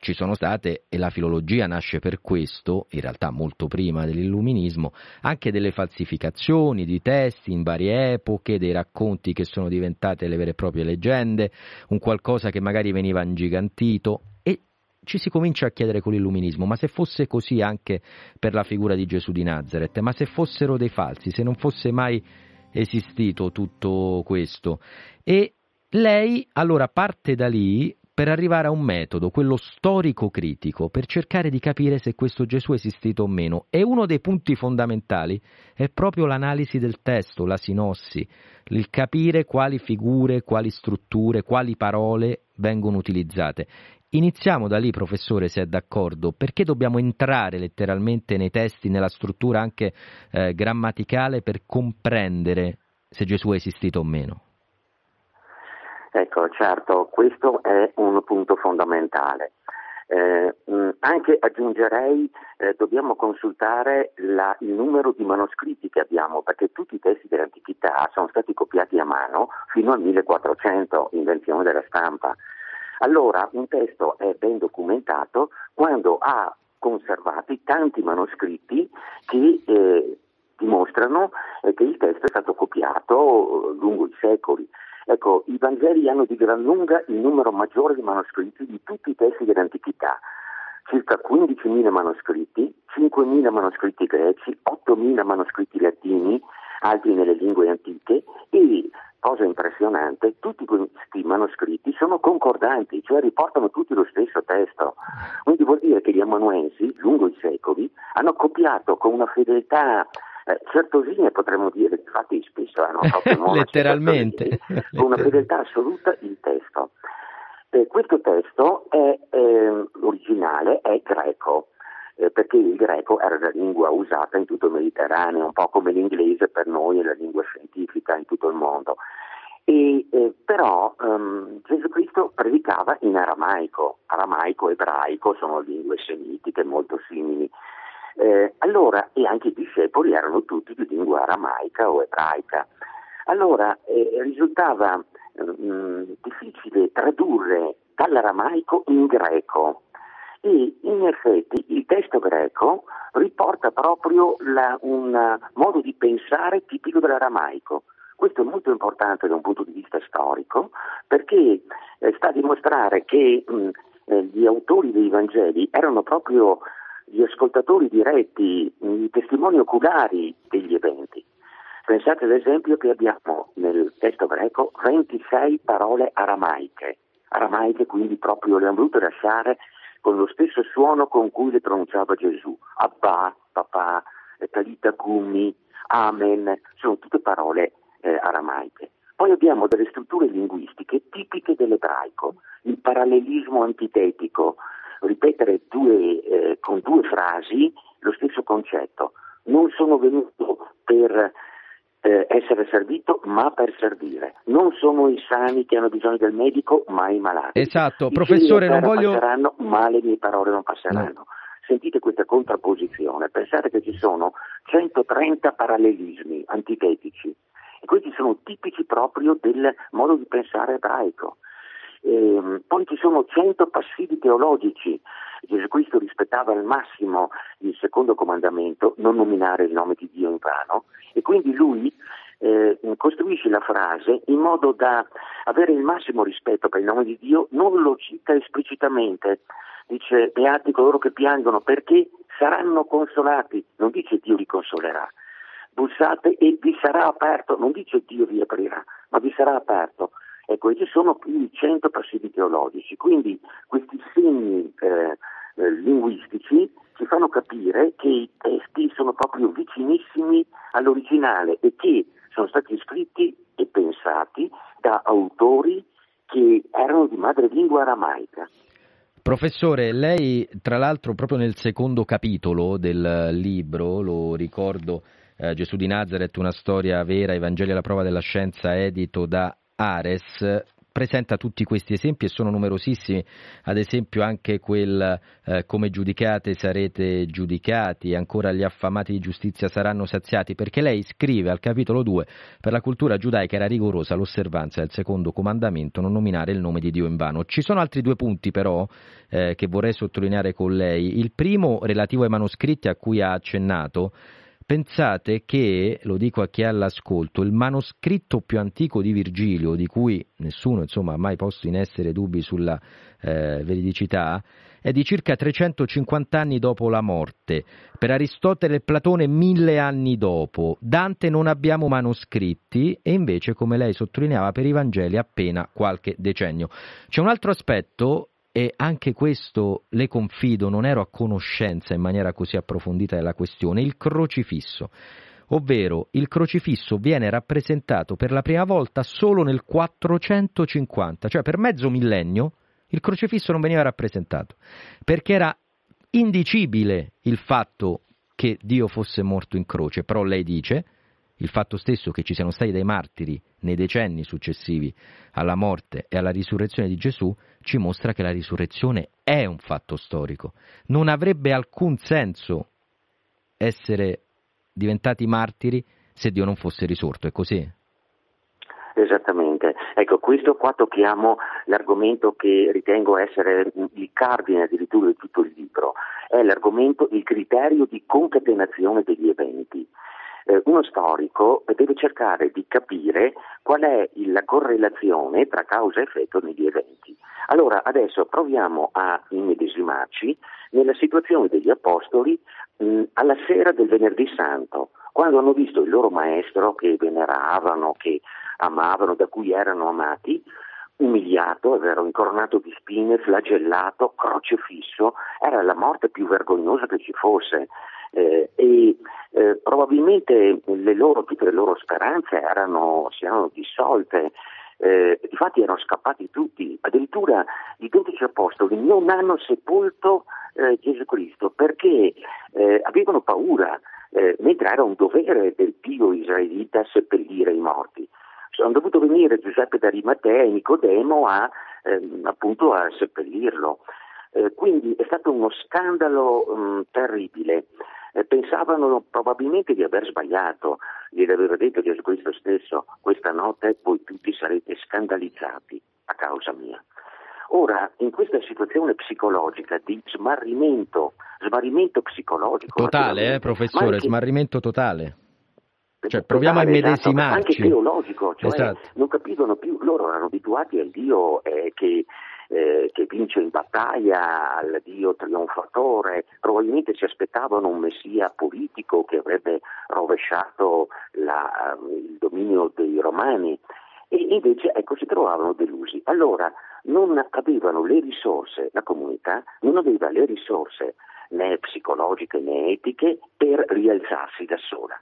ci sono state, e la filologia nasce per questo, in realtà molto prima dell'illuminismo, anche delle falsificazioni di testi in varie epoche, dei racconti che sono diventate le vere e proprie leggende, un qualcosa che magari veniva ingigantito e ci si comincia a chiedere con l'illuminismo, ma se fosse così anche per la figura di Gesù di Nazareth, ma se fossero dei falsi, se non fosse mai esistito tutto questo. E lei allora parte da lì per arrivare a un metodo, quello storico-critico, per cercare di capire se questo Gesù è esistito o meno. E uno dei punti fondamentali è proprio l'analisi del testo, la sinossi, il capire quali figure, quali strutture, quali parole vengono utilizzate. Iniziamo da lì, professore, se è d'accordo, perché dobbiamo entrare letteralmente nei testi, nella struttura anche eh, grammaticale per comprendere se Gesù è esistito o meno?
Ecco, certo, questo è un punto fondamentale. Eh, anche aggiungerei, eh, dobbiamo consultare la, il numero di manoscritti che abbiamo, perché tutti i testi dell'antichità sono stati copiati a mano fino al 1400, invenzione della stampa. Allora un testo è ben documentato quando ha conservati tanti manoscritti che eh, dimostrano eh, che il testo è stato copiato lungo i secoli. Ecco, i Vangeli hanno di gran lunga il numero maggiore di manoscritti di tutti i testi dell'antichità, circa 15.000 manoscritti, 5.000 manoscritti greci, 8.000 manoscritti latini, altri nelle lingue antiche e, cosa impressionante, tutti questi manoscritti sono concordanti, cioè riportano tutti lo stesso testo. Quindi vuol dire che gli amanuensi, lungo i secoli, hanno copiato con una fedeltà eh, certosine potremmo dire, infatti spesso hanno proprio monaci,
letteralmente, (laughs)
una fedeltà assoluta il testo. Eh, questo testo è eh, originale, è greco, eh, perché il greco era la lingua usata in tutto il Mediterraneo, un po' come l'inglese per noi è la lingua scientifica in tutto il mondo. E, eh, però um, Gesù Cristo predicava in aramaico, aramaico e ebraico sono lingue semitiche molto simili. Eh, allora, e anche i discepoli erano tutti di lingua aramaica o ebraica. Allora eh, risultava mh, mm, difficile tradurre dall'aramaico in greco e in effetti il testo greco riporta proprio la, un modo di pensare tipico dell'aramaico. Questo è molto importante da un punto di vista storico perché eh, sta a dimostrare che mh, eh, gli autori dei Vangeli erano proprio gli ascoltatori diretti, i testimoni oculari degli eventi. Pensate ad esempio che abbiamo nel testo greco 26 parole aramaiche, aramaiche quindi proprio le hanno volute lasciare con lo stesso suono con cui le pronunciava Gesù, Abba, papà, Talita Kumi, Amen, sono tutte parole eh, aramaiche. Poi abbiamo delle strutture linguistiche tipiche dell'ebraico, il parallelismo antitetico, ripetere due, eh, con due frasi lo stesso concetto. Non sono venuto per eh, essere servito, ma per servire. Non sono i sani che hanno bisogno del medico, ma i malati.
Esatto, I professore, non voglio...
passeranno, ma le mie parole non passeranno. No. Sentite questa contrapposizione, pensate che ci sono 130 parallelismi antitetici e questi sono tipici proprio del modo di pensare ebraico. Eh, poi ci sono 100 passivi teologici. Gesù Cristo rispettava al massimo il secondo comandamento, non nominare il nome di Dio in vano, e quindi lui eh, costruisce la frase in modo da avere il massimo rispetto per il nome di Dio, non lo cita esplicitamente, dice beati coloro che piangono perché saranno consolati, non dice Dio li consolerà. Bussate e vi sarà aperto, non dice Dio vi aprirà, ma vi sarà aperto. Ecco, ci sono più di 100 presidi teologici, quindi questi segni eh, eh, linguistici ci fanno capire che i testi sono proprio vicinissimi all'originale e che sono stati scritti e pensati da autori che erano di madrelingua aramaica.
Professore, lei tra l'altro proprio nel secondo capitolo del libro, lo ricordo, eh, Gesù di Nazareth, una storia vera, Evangeli alla prova della scienza, edito da Ares, presenta tutti questi esempi e sono numerosissimi, ad esempio anche quel eh, come giudicate sarete giudicati, ancora gli affamati di giustizia saranno saziati, perché lei scrive al capitolo 2 per la cultura giudaica era rigorosa l'osservanza del secondo comandamento, non nominare il nome di Dio in vano. Ci sono altri due punti però eh, che vorrei sottolineare con lei. Il primo relativo ai manoscritti a cui ha accennato, Pensate che, lo dico a chi è all'ascolto, il manoscritto più antico di Virgilio, di cui nessuno insomma, ha mai posto in essere dubbi sulla eh, veridicità, è di circa 350 anni dopo la morte. Per Aristotele e Platone mille anni dopo. Dante non abbiamo manoscritti e invece, come lei sottolineava, per i Vangeli appena qualche decennio. C'è un altro aspetto e anche questo le confido, non ero a conoscenza in maniera così approfondita della questione, il crocifisso. Ovvero il crocifisso viene rappresentato per la prima volta solo nel 450, cioè per mezzo millennio il crocifisso non veniva rappresentato, perché era indicibile il fatto che Dio fosse morto in croce, però lei dice il fatto stesso che ci siano stati dei martiri nei decenni successivi alla morte e alla risurrezione di Gesù ci mostra che la risurrezione è un fatto storico. Non avrebbe alcun senso essere diventati martiri se Dio non fosse risorto, è così?
Esattamente, ecco questo qua tocchiamo l'argomento che ritengo essere il cardine addirittura di tutto il libro, è l'argomento, il criterio di concatenazione degli eventi eh, uno storico deve cercare di capire qual è la correlazione tra causa e effetto negli eventi. Allora adesso proviamo a immedesimarci nella situazione degli apostoli mh, alla sera del venerdì santo, quando hanno visto il loro maestro che veneravano, che amavano, da cui erano amati, umiliato, è vero, incoronato di spine, flagellato, crocefisso, era la morte più vergognosa che ci fosse eh, e eh, probabilmente le loro, tutte le loro speranze erano, si erano dissolte. Eh, infatti erano scappati tutti, addirittura i dodici apostoli non hanno sepolto eh, Gesù Cristo perché eh, avevano paura, eh, mentre era un dovere del Dio israelita seppellire i morti. Sono dovuto venire Giuseppe d'Arimatea e Nicodemo a, ehm, appunto a seppellirlo. Eh, quindi è stato uno scandalo mh, terribile eh, pensavano probabilmente di aver sbagliato, glielo aveva detto Gesù Cristo stesso, questa notte voi tutti sarete scandalizzati a causa mia. Ora, in questa situazione psicologica di smarrimento, smarrimento psicologico...
Totale, eh, professore, anche, smarrimento totale. Cioè, proviamo totale, a immedesimarci.
Esatto, anche teologico, cioè esatto. non capivano più, loro erano abituati al Dio eh, che eh, che vince in battaglia, al Dio trionfatore, probabilmente si aspettavano un messia politico che avrebbe rovesciato la, il dominio dei romani e invece ecco, si trovavano delusi. Allora non avevano le risorse, la comunità non aveva le risorse né psicologiche né etiche per rialzarsi da sola.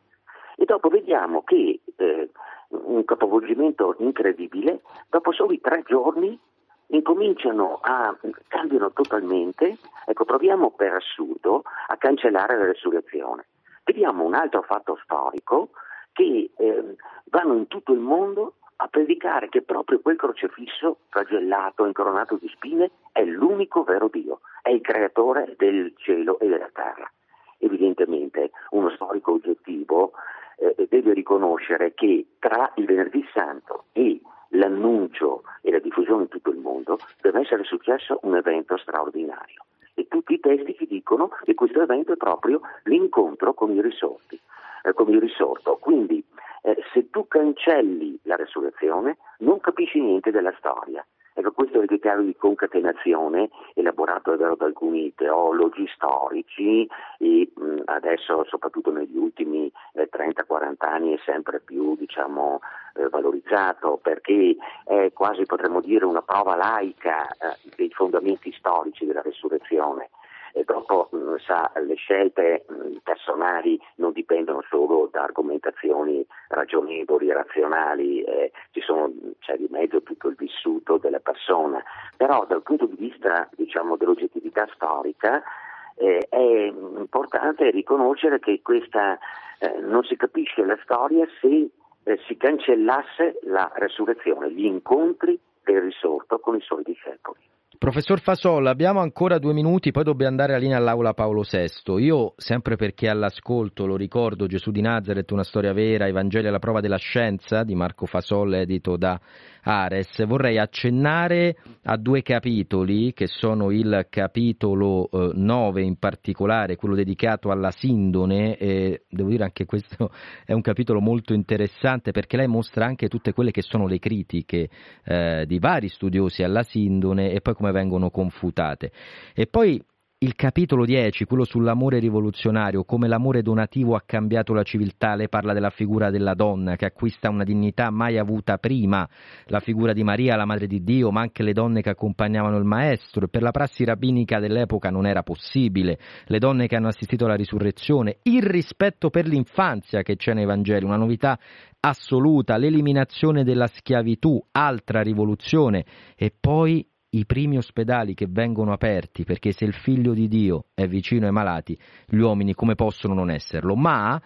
E dopo vediamo che eh, un capovolgimento incredibile, dopo soli tre giorni incominciano a cambiano totalmente, ecco, proviamo per assurdo a cancellare la resurrezione. Vediamo un altro fatto storico che eh, vanno in tutto il mondo a predicare che proprio quel crocefisso flagellato, incoronato di spine, è l'unico vero Dio, è il creatore del cielo e della terra. Evidentemente uno storico oggettivo eh, deve riconoscere che tra il venerdì santo e l'annuncio e la diffusione in tutto il mondo, deve essere successo un evento straordinario. E tutti i testi ci dicono che questo evento è proprio l'incontro con i risorti, eh, il risorto. Quindi eh, se tu cancelli la resurrezione non capisci niente della storia. Ecco, questo è il criterio di concatenazione elaborato da alcuni teologi storici e adesso, soprattutto negli ultimi eh, 30-40 anni, è sempre più diciamo, eh, valorizzato perché è quasi, potremmo dire, una prova laica eh, dei fondamenti storici della resurrezione. E dopo mh, sa, le scelte mh, personali non dipendono solo da argomentazioni ragionevoli, razionali, eh, sono, c'è di mezzo tutto il vissuto della persona, però dal punto di vista diciamo, dell'oggettività storica eh, è importante riconoscere che questa, eh, non si capisce la storia se eh, si cancellasse la resurrezione, gli incontri del risorto con i suoi discepoli.
Professor Fasolla, abbiamo ancora due minuti, poi dobbiamo andare a linea all'Aula Paolo VI. Io, sempre perché all'ascolto, lo ricordo, Gesù di Nazareth, una storia vera, Evangeli alla prova della scienza, di Marco Fasolla, edito da Ares, vorrei accennare a due capitoli, che sono il capitolo eh, 9 in particolare, quello dedicato alla sindone, e devo dire anche questo è un capitolo molto interessante perché lei mostra anche tutte quelle che sono le critiche eh, di vari studiosi alla sindone e poi come vengono confutate. E poi il capitolo 10, quello sull'amore rivoluzionario, come l'amore donativo ha cambiato la civiltà, lei parla della figura della donna che acquista una dignità mai avuta prima, la figura di Maria, la madre di Dio, ma anche le donne che accompagnavano il maestro. Per la prassi rabbinica dell'epoca non era possibile, le donne che hanno assistito alla risurrezione, il rispetto per l'infanzia che c'è nei Vangeli, una novità assoluta, l'eliminazione della schiavitù, altra rivoluzione. E poi i primi ospedali che vengono aperti, perché se il figlio di Dio è vicino ai malati, gli uomini come possono non esserlo? Ma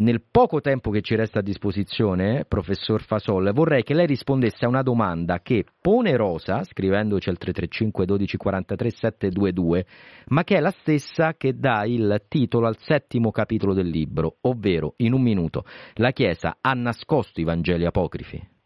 nel poco tempo che ci resta a disposizione, professor Fasol, vorrei che lei rispondesse a una domanda che pone Rosa, scrivendoci al 335 12 43 722, ma che è la stessa che dà il titolo al settimo capitolo del libro, ovvero, in un minuto, la Chiesa ha nascosto i Vangeli apocrifi?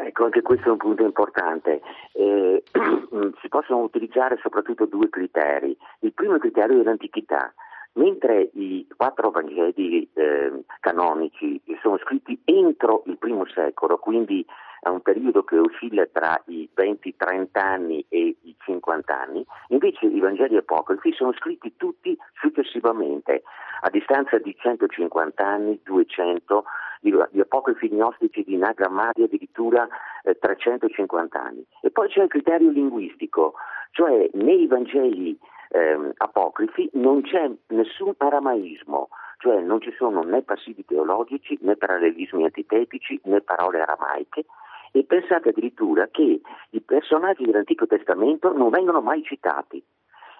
Ecco, anche questo è un punto importante. Eh, (clears throat) si possono utilizzare soprattutto due criteri. Il primo criterio è l'antichità. Mentre i quattro Vangeli eh, canonici sono scritti entro il primo secolo, quindi a un periodo che oscilla tra i 20-30 anni e i 50 anni, invece i Vangeli apocrifi sono scritti tutti successivamente, a distanza di 150 anni, 200, gli apocrifi gnostici di Nagamadi addirittura eh, 350 anni. E poi c'è il criterio linguistico, cioè nei Vangeli eh, apocrifi non c'è nessun aramaismo, cioè non ci sono né passivi teologici, né parallelismi antitetici, né parole aramaiche, e pensate addirittura che i personaggi dell'Antico Testamento non vengono mai citati.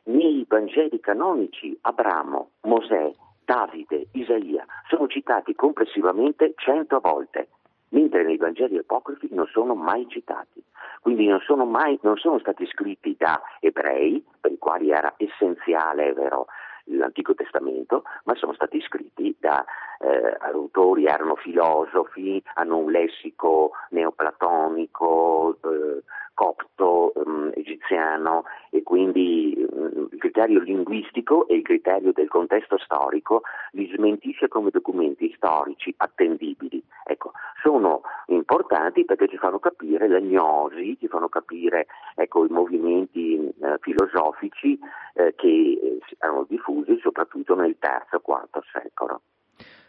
Nei Vangeli canonici Abramo, Mosè, Davide, Isaia sono citati complessivamente cento volte, mentre nei Vangeli apocrifi non sono mai citati. Quindi non sono, mai, non sono stati scritti da ebrei, per i quali era essenziale, è vero, l'Antico Testamento, ma sono stati scritti da eh, autori, erano filosofi, hanno un lessico neoplatonico, eh, copto, um, egiziano e quindi um, il criterio linguistico e il criterio del contesto storico li smentisce come documenti storici attendibili. Ecco, sono importanti perché ci fanno capire la gnosi, ci fanno capire ecco, i movimenti eh, filosofici eh, che eh, erano diffusi soprattutto nel III-IV secolo.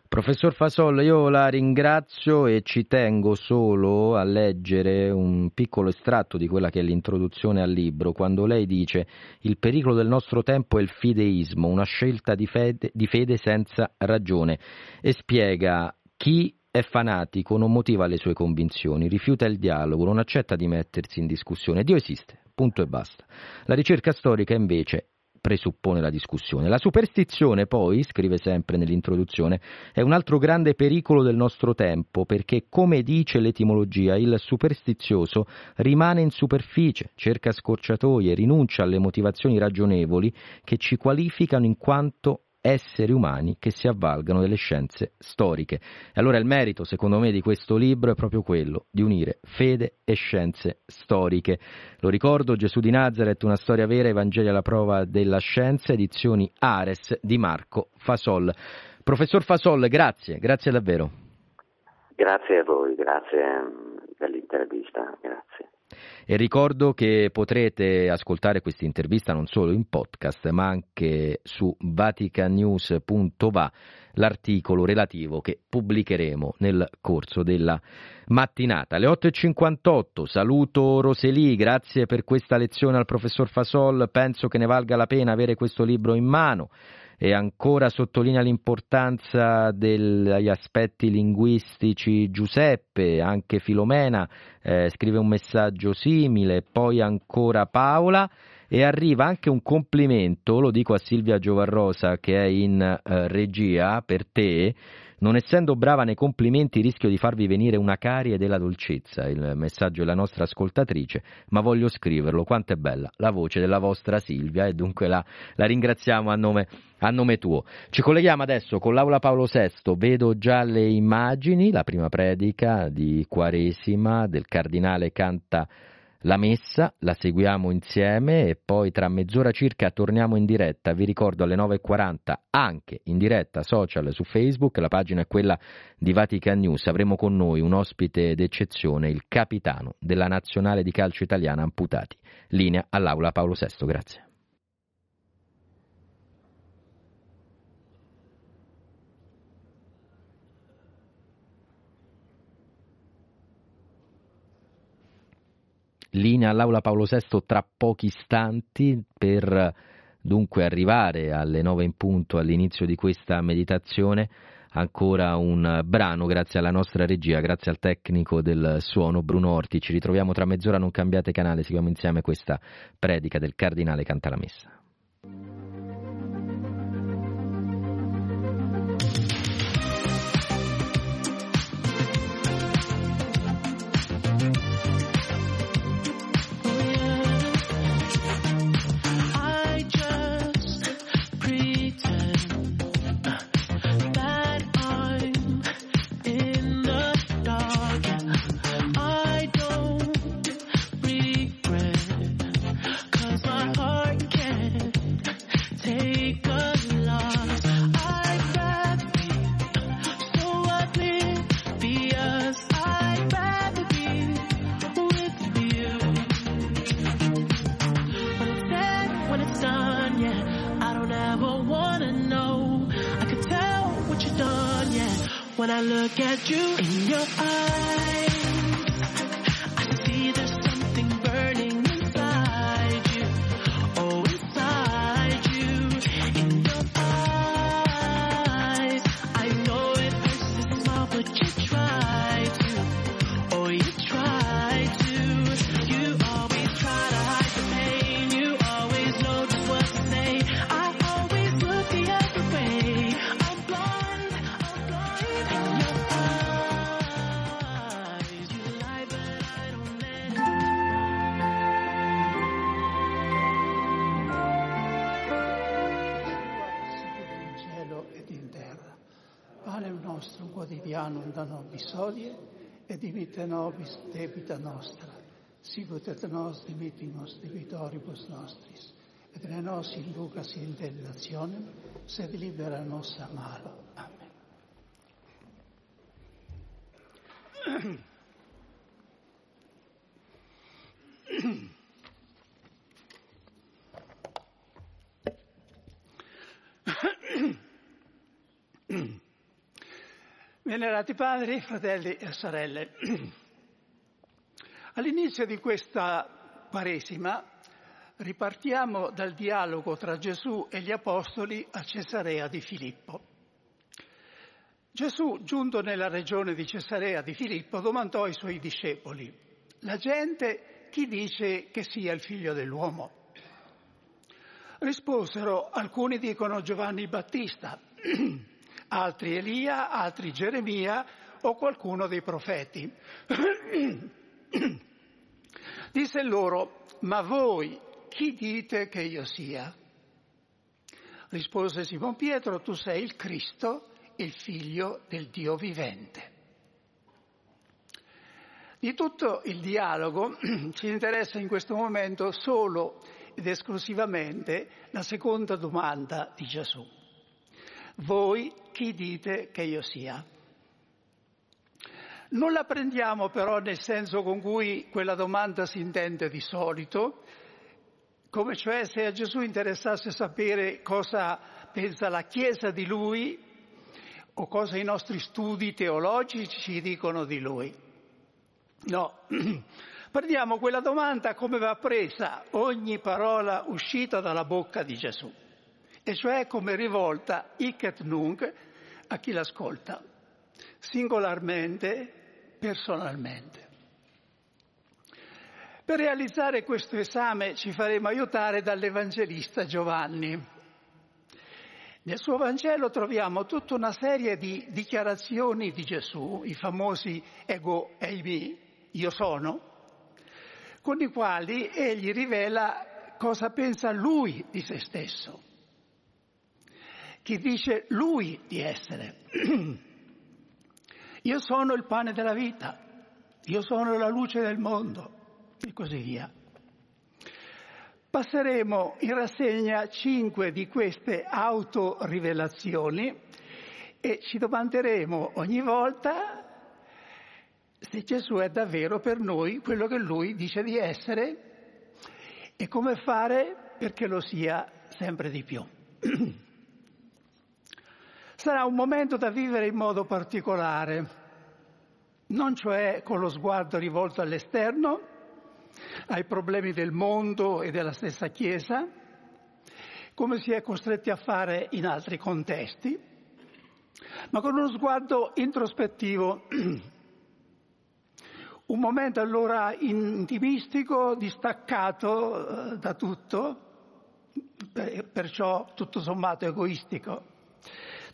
Professor Fasol, io la ringrazio e ci tengo solo a leggere un piccolo estratto di quella che è l'introduzione al libro, quando lei dice il pericolo del nostro tempo è il fideismo, una scelta di fede, di fede senza ragione e spiega chi è fanatico, non motiva le sue convinzioni, rifiuta il dialogo, non accetta di mettersi in discussione. Dio esiste, punto e basta. La ricerca storica invece presuppone la discussione. La superstizione, poi, scrive sempre nell'introduzione, è un altro grande pericolo del nostro tempo, perché, come dice l'etimologia, il superstizioso rimane in superficie, cerca scorciatoie, rinuncia alle motivazioni ragionevoli che ci qualificano in quanto esseri umani che si avvalgano delle scienze storiche. E allora il merito, secondo me, di questo libro è proprio quello di unire fede e scienze storiche. Lo ricordo, Gesù di Nazareth, una storia vera, Evangeli alla prova della scienza, edizioni Ares di Marco Fasol. Professor Fasol, grazie, grazie davvero.
Grazie a voi, grazie dell'intervista, grazie.
E ricordo che potrete ascoltare questa intervista non solo in podcast, ma anche su vaticanews.va, l'articolo relativo che pubblicheremo nel corso della mattinata. Alle 8.58 saluto Roseli, grazie per questa lezione al professor Fasol, penso che ne valga la pena avere questo libro in mano e ancora sottolinea l'importanza degli aspetti linguistici. Giuseppe, anche Filomena eh, scrive un messaggio simile, poi ancora Paola. E arriva anche un complimento, lo dico a Silvia Giovarrosa che è in eh, regia per te, non essendo brava nei complimenti rischio di farvi venire una carie della dolcezza, il messaggio della nostra ascoltatrice, ma voglio scriverlo, quanto è bella la voce della vostra Silvia e dunque la, la ringraziamo a nome, a nome tuo. Ci colleghiamo adesso con l'Aula Paolo VI, vedo già le immagini, la prima predica di Quaresima del Cardinale Canta la messa la seguiamo insieme e poi tra mezz'ora circa torniamo in diretta. Vi ricordo alle 9.40 anche in diretta social su Facebook, la pagina è quella di Vatican News. Avremo con noi un ospite d'eccezione, il capitano della nazionale di calcio italiana amputati. Linea all'aula Paolo VI, grazie. Linea all'Aula Paolo VI tra pochi istanti per dunque arrivare alle nove in punto all'inizio di questa meditazione. Ancora un brano grazie alla nostra regia, grazie al tecnico del suono Bruno Orti. Ci ritroviamo tra mezz'ora, non cambiate canale, seguiamo insieme questa predica del Cardinale Canta
nobis debita nostra, sicut et nos dimitimus debitoribus nostris, et ne nos inducas in tentationem, sed libera nos a malo. Amen. Venerati padri, fratelli e sorelle, all'inizio di questa Quaresima ripartiamo dal dialogo tra Gesù e gli Apostoli a Cesarea di Filippo. Gesù, giunto nella regione di Cesarea di Filippo, domandò ai suoi discepoli, la gente chi dice che sia il figlio dell'uomo? Risposero, alcuni dicono Giovanni Battista, (clears throat) altri Elia, altri Geremia o qualcuno dei profeti. (clears throat) Disse loro, ma voi chi dite che io sia? Rispose Simon Pietro, tu sei il Cristo, il figlio del Dio vivente. Di tutto il dialogo (clears throat) ci interessa in questo momento solo ed esclusivamente la seconda domanda di Gesù. Voi chi dite che io sia? Non la prendiamo però nel senso con cui quella domanda si intende di solito, come cioè se a Gesù interessasse sapere cosa pensa la Chiesa di lui o cosa i nostri studi teologici ci dicono di lui. No, (clears throat) prendiamo quella domanda come va presa ogni parola uscita dalla bocca di Gesù, e cioè come rivolta hic et nunc a chi l'ascolta, singolarmente personalmente. Per realizzare questo esame ci faremo aiutare dall'Evangelista Giovanni. Nel suo Vangelo troviamo tutta una serie di dichiarazioni di Gesù, i famosi ego eimi, io sono, con i quali egli rivela cosa pensa lui di se stesso, chi dice lui di essere. (clears throat) Io sono il pane della vita, io sono la luce del mondo e così via. Passeremo in rassegna cinque di queste autorivelazioni e ci domanderemo ogni volta se Gesù è davvero per noi quello che lui dice di essere e come fare perché lo sia sempre di più. (clears throat) Sarà un momento da vivere in modo particolare, non cioè con lo sguardo rivolto all'esterno, ai problemi del mondo e della stessa Chiesa, come si è costretti a fare in altri contesti, ma con uno sguardo introspettivo, (clears throat) un momento allora intimistico, distaccato eh, da tutto, perciò tutto sommato egoistico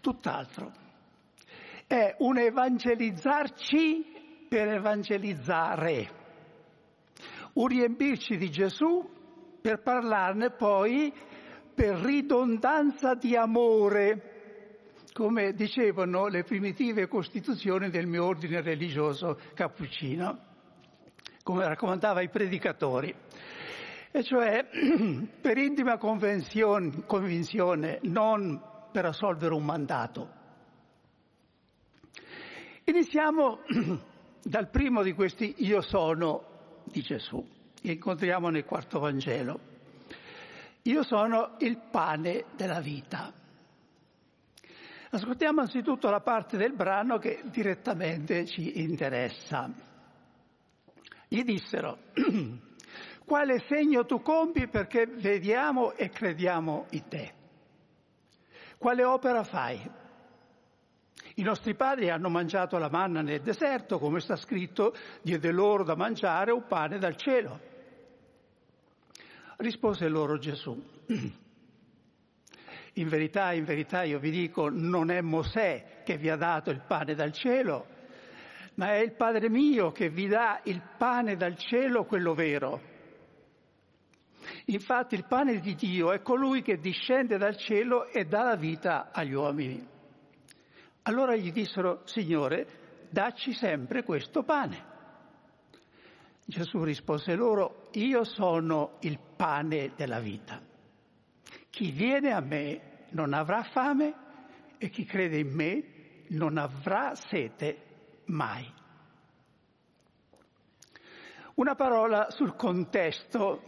tutt'altro. È un evangelizzarci per evangelizzare, un riempirci di Gesù per parlarne poi per ridondanza di amore, come dicevano le primitive costituzioni del mio ordine religioso cappuccino, come raccomandava i predicatori. E cioè (clears throat) per intima convinzione, non per assolvere un mandato. Iniziamo (clears throat) dal primo di questi io sono di Gesù, che incontriamo nel quarto Vangelo. Io sono il pane della vita. Ascoltiamo anzitutto la parte del brano che direttamente ci interessa. Gli dissero, (clears throat) quale segno tu compi perché vediamo e crediamo in te? Quale opera fai? I nostri padri hanno mangiato la manna nel deserto, come sta scritto, diede loro da mangiare un pane dal cielo. Rispose loro Gesù. (clears throat) In verità, in verità io vi dico, non è Mosè che vi ha dato il pane dal cielo, ma è il Padre mio che vi dà il pane dal cielo, quello vero. Infatti il pane di Dio è colui che discende dal cielo e dà la vita agli uomini. Allora gli dissero, Signore, dacci sempre questo pane. Gesù rispose loro, io sono il pane della vita. Chi viene a me non avrà fame e chi crede in me non avrà sete mai. Una parola sul contesto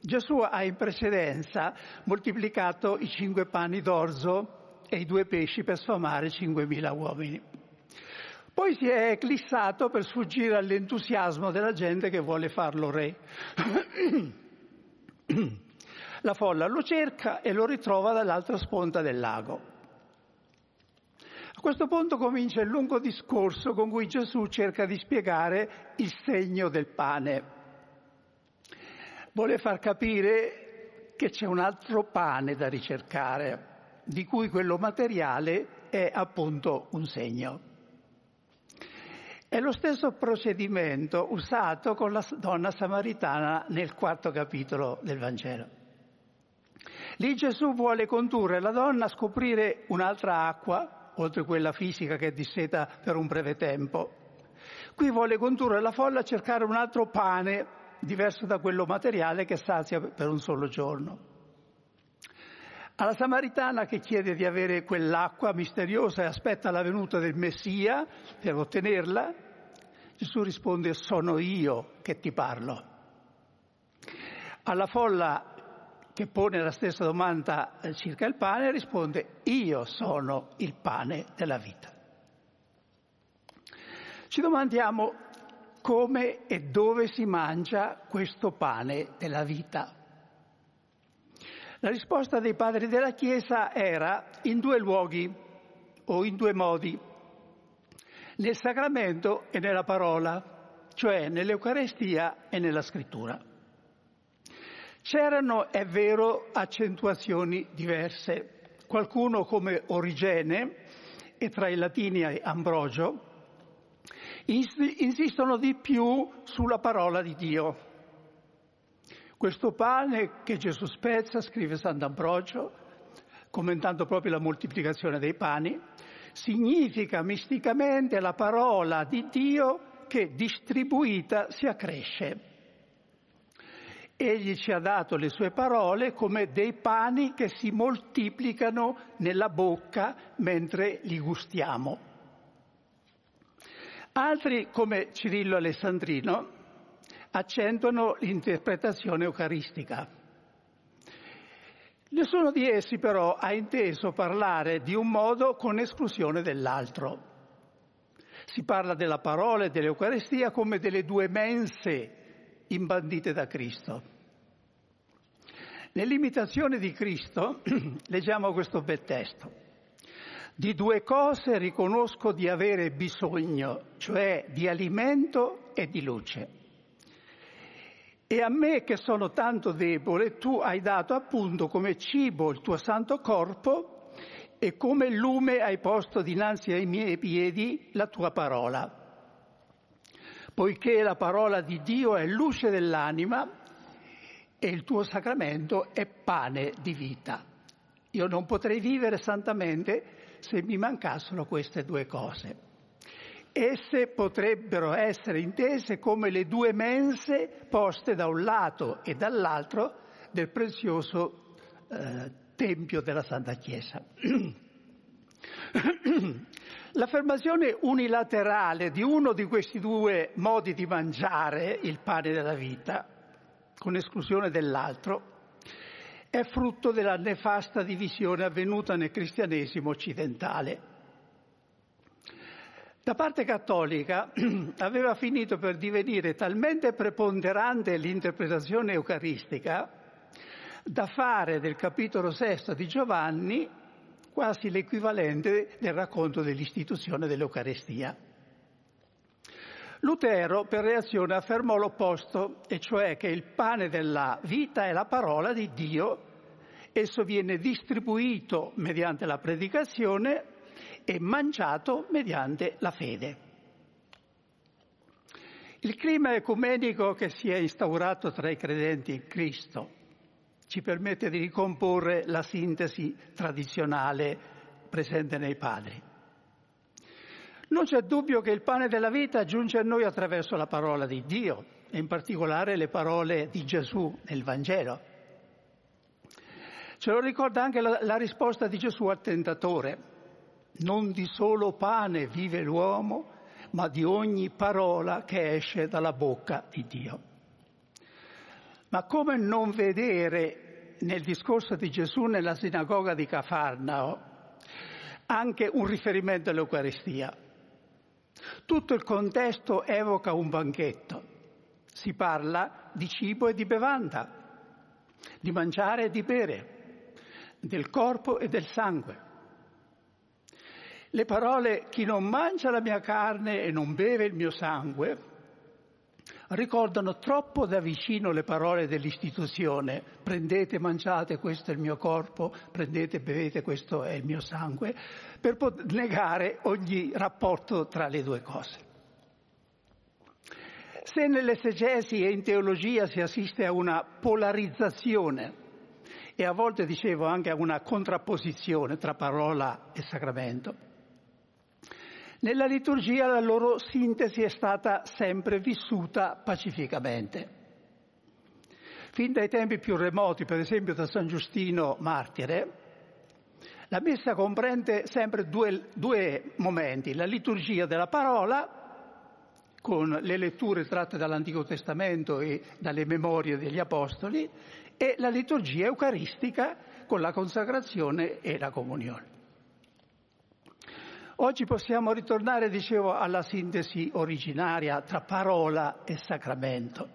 Gesù ha in precedenza moltiplicato i cinque pani d'orzo e i due pesci per sfamare cinquemila uomini. Poi si è eclissato per sfuggire all'entusiasmo della gente che vuole farlo re. (clears throat) La folla lo cerca e lo ritrova dall'altra sponda del lago. A questo punto comincia il lungo discorso con cui Gesù cerca di spiegare il segno del pane vuole far capire che c'è un altro pane da ricercare, di cui quello materiale è appunto un segno. È lo stesso procedimento usato con la donna samaritana nel quarto capitolo del Vangelo. Lì Gesù vuole condurre la donna a scoprire un'altra acqua, oltre quella fisica che disseta per un breve tempo. Qui vuole condurre la folla a cercare un altro pane diverso da quello materiale che sazia per un solo giorno. Alla Samaritana che chiede di avere quell'acqua misteriosa e aspetta la venuta del Messia per ottenerla, Gesù risponde sono io che ti parlo. Alla folla che pone la stessa domanda eh, circa il pane risponde io sono il pane della vita. Ci domandiamo come e dove si mangia questo pane della vita. La risposta dei padri della Chiesa era in due luoghi o in due modi, nel sacramento e nella parola, cioè nell'Eucarestia e nella scrittura. C'erano, è vero, accentuazioni diverse. Qualcuno come Origene e tra i latini Ambrogio insistono di più sulla parola di Dio. Questo pane che Gesù spezza, scrive Sant'Ambrogio, commentando proprio la moltiplicazione dei pani, significa misticamente la parola di Dio che distribuita si accresce. Egli ci ha dato le sue parole come dei pani che si moltiplicano nella bocca mentre li gustiamo. Altri, come Cirillo Alessandrino, accentuano l'interpretazione eucaristica. Nessuno di essi però ha inteso parlare di un modo con esclusione dell'altro. Si parla della parola e dell'Eucaristia come delle due mense imbandite da Cristo. Nell'imitazione di Cristo (clears throat) leggiamo questo bel testo. Di due cose riconosco di avere bisogno, cioè di alimento e di luce. E a me che sono tanto debole, tu hai dato appunto come cibo il tuo santo corpo e come lume hai posto dinanzi ai miei piedi la tua parola. Poiché la parola di Dio è luce dell'anima e il tuo sacramento è pane di vita. Io non potrei vivere santamente se mi mancassero queste due cose. Esse potrebbero essere intese come le due mense poste da un lato e dall'altro del prezioso eh, Tempio della Santa Chiesa. (clears throat) L'affermazione unilaterale di uno di questi due modi di mangiare il pane della vita, con esclusione dell'altro, è frutto della nefasta divisione avvenuta nel cristianesimo occidentale. Da parte cattolica (clears throat) aveva finito per divenire talmente preponderante l'interpretazione eucaristica da fare del capitolo sesto di Giovanni quasi l'equivalente del racconto dell'istituzione dell'Eucaristia. Lutero per reazione affermò l'opposto, e cioè che il pane della vita è la parola di Dio, esso viene distribuito mediante la predicazione e mangiato mediante la fede. Il clima ecumenico che si è instaurato tra i credenti in Cristo ci permette di ricomporre la sintesi tradizionale presente nei padri. Non c'è dubbio che il pane della vita giunge a noi attraverso la parola di Dio, e in particolare le parole di Gesù nel Vangelo. Ce lo ricorda anche la, la risposta di Gesù al tentatore. Non di solo pane vive l'uomo, ma di ogni parola che esce dalla bocca di Dio. Ma come non vedere nel discorso di Gesù nella sinagoga di Cafarnao anche un riferimento all'Eucaristia? Tutto il contesto evoca un banchetto. Si parla di cibo e di bevanda, di mangiare e di bere, del corpo e del sangue. Le parole chi non mangia la mia carne e non beve il mio sangue ricordano troppo da vicino le parole dell'istituzione prendete, mangiate, questo è il mio corpo, prendete, bevete, questo è il mio sangue, per negare ogni rapporto tra le due cose. Se nell'esegesi e in teologia si assiste a una polarizzazione e a volte, dicevo, anche a una contrapposizione tra parola e sacramento, nella liturgia la loro sintesi è stata sempre vissuta pacificamente. Fin dai tempi più remoti, per esempio da San Giustino Martire, la messa comprende sempre due, due momenti, la liturgia della parola, con le letture tratte dall'Antico Testamento e dalle memorie degli Apostoli e la liturgia eucaristica con la consacrazione e la comunione. Oggi possiamo ritornare, dicevo, alla sintesi originaria tra parola e sacramento.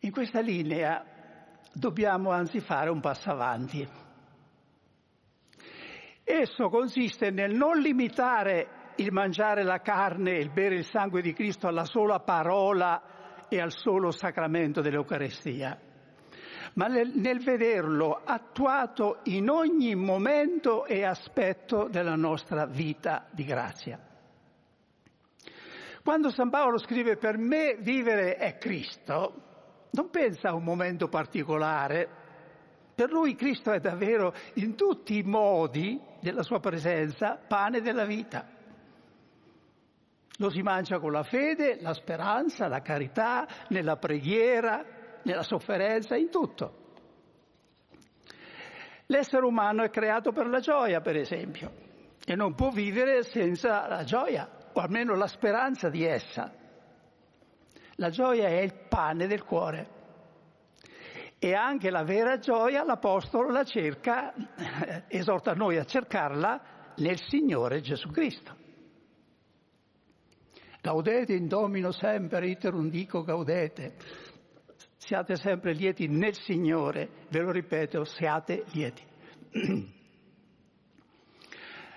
In questa linea dobbiamo anzi fare un passo avanti. Esso consiste nel non limitare il mangiare la carne e il bere il sangue di Cristo alla sola parola e al solo sacramento dell'Eucarestia, ma nel, vederlo attuato in ogni momento e aspetto della nostra vita di grazia. Quando San Paolo scrive per me vivere è Cristo, non pensa a un momento particolare. Per lui Cristo è davvero in tutti i modi della sua presenza pane della vita. Lo si mangia con la fede, la speranza, la carità, nella preghiera, nella sofferenza, in tutto. L'essere umano è creato per la gioia, per esempio, e non può vivere senza la gioia, o almeno la speranza di essa. La gioia è il pane del cuore. E anche la vera gioia l'Apostolo la cerca, esorta noi a cercarla nel Signore Gesù Cristo. Gaudete in domino sempre, iterum dico gaudete. Siate sempre lieti nel Signore, ve lo ripeto, siate lieti. (clears throat)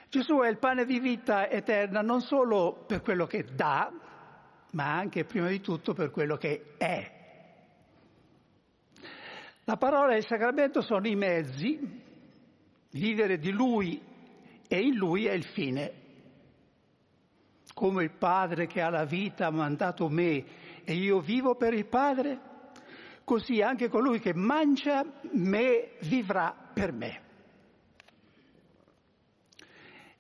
Gesù è il pane di vita eterna non solo per quello che dà, ma anche prima di tutto per quello che è. La parola e il sacramento sono i mezzi, vivere di Lui e in Lui è il fine. Come il Padre che ha la vita ha mandato me e io vivo per il Padre, così anche colui che mangia me vivrà per me.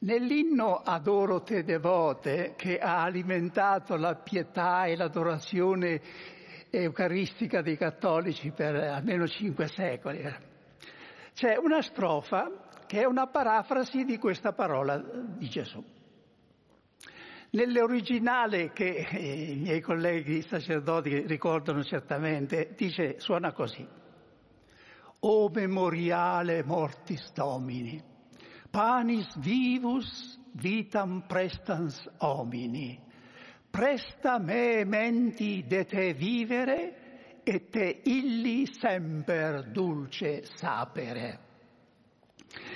Nell'inno Adoro te devote, che ha alimentato la pietà e l'adorazione eucaristica dei cattolici per almeno cinque secoli, c'è una strofa che è una parafrasi di questa parola di Gesù. Nell'originale che i miei colleghi sacerdoti ricordano certamente, dice, suona così. O memoriale mortis domini, panis vivus vitam prestans homini, presta me menti de te vivere e te illi semper dulce sapere.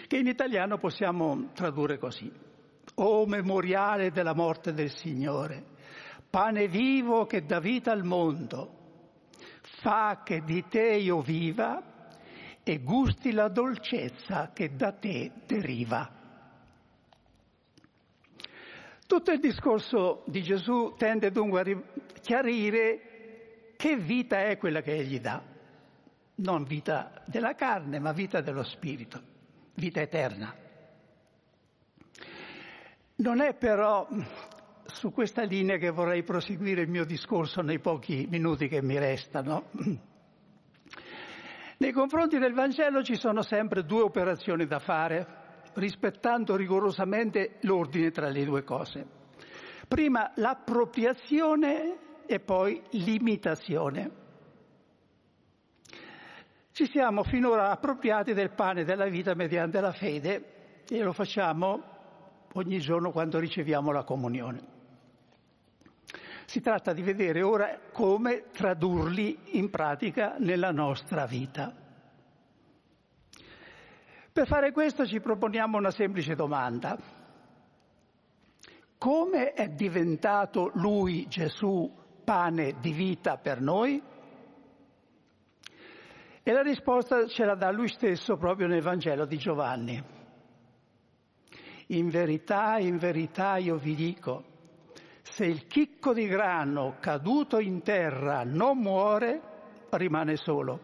Che in italiano possiamo tradurre così. O memoriale della morte del Signore, pane vivo che dà vita al mondo, fa che di te io viva e gusti la dolcezza che da te deriva. Tutto il discorso di Gesù tende dunque a chiarire che vita è quella che egli dà. Non vita della carne, ma vita dello spirito, vita eterna. Non è però su questa linea che vorrei proseguire il mio discorso nei pochi minuti che mi restano. Nei confronti del Vangelo ci sono sempre due operazioni da fare rispettando rigorosamente l'ordine tra le due cose. Prima l'appropriazione e poi l'imitazione. Ci siamo finora appropriati del pane della vita mediante la fede e lo facciamo ogni giorno quando riceviamo la comunione. Si tratta di vedere ora come tradurli in pratica nella nostra vita. Per fare questo ci proponiamo una semplice domanda. Come è diventato lui, Gesù, pane di vita per noi? E la risposta ce la dà lui stesso proprio nel Vangelo di Giovanni. In verità, in verità io vi dico, se il chicco di grano caduto in terra non muore, rimane solo.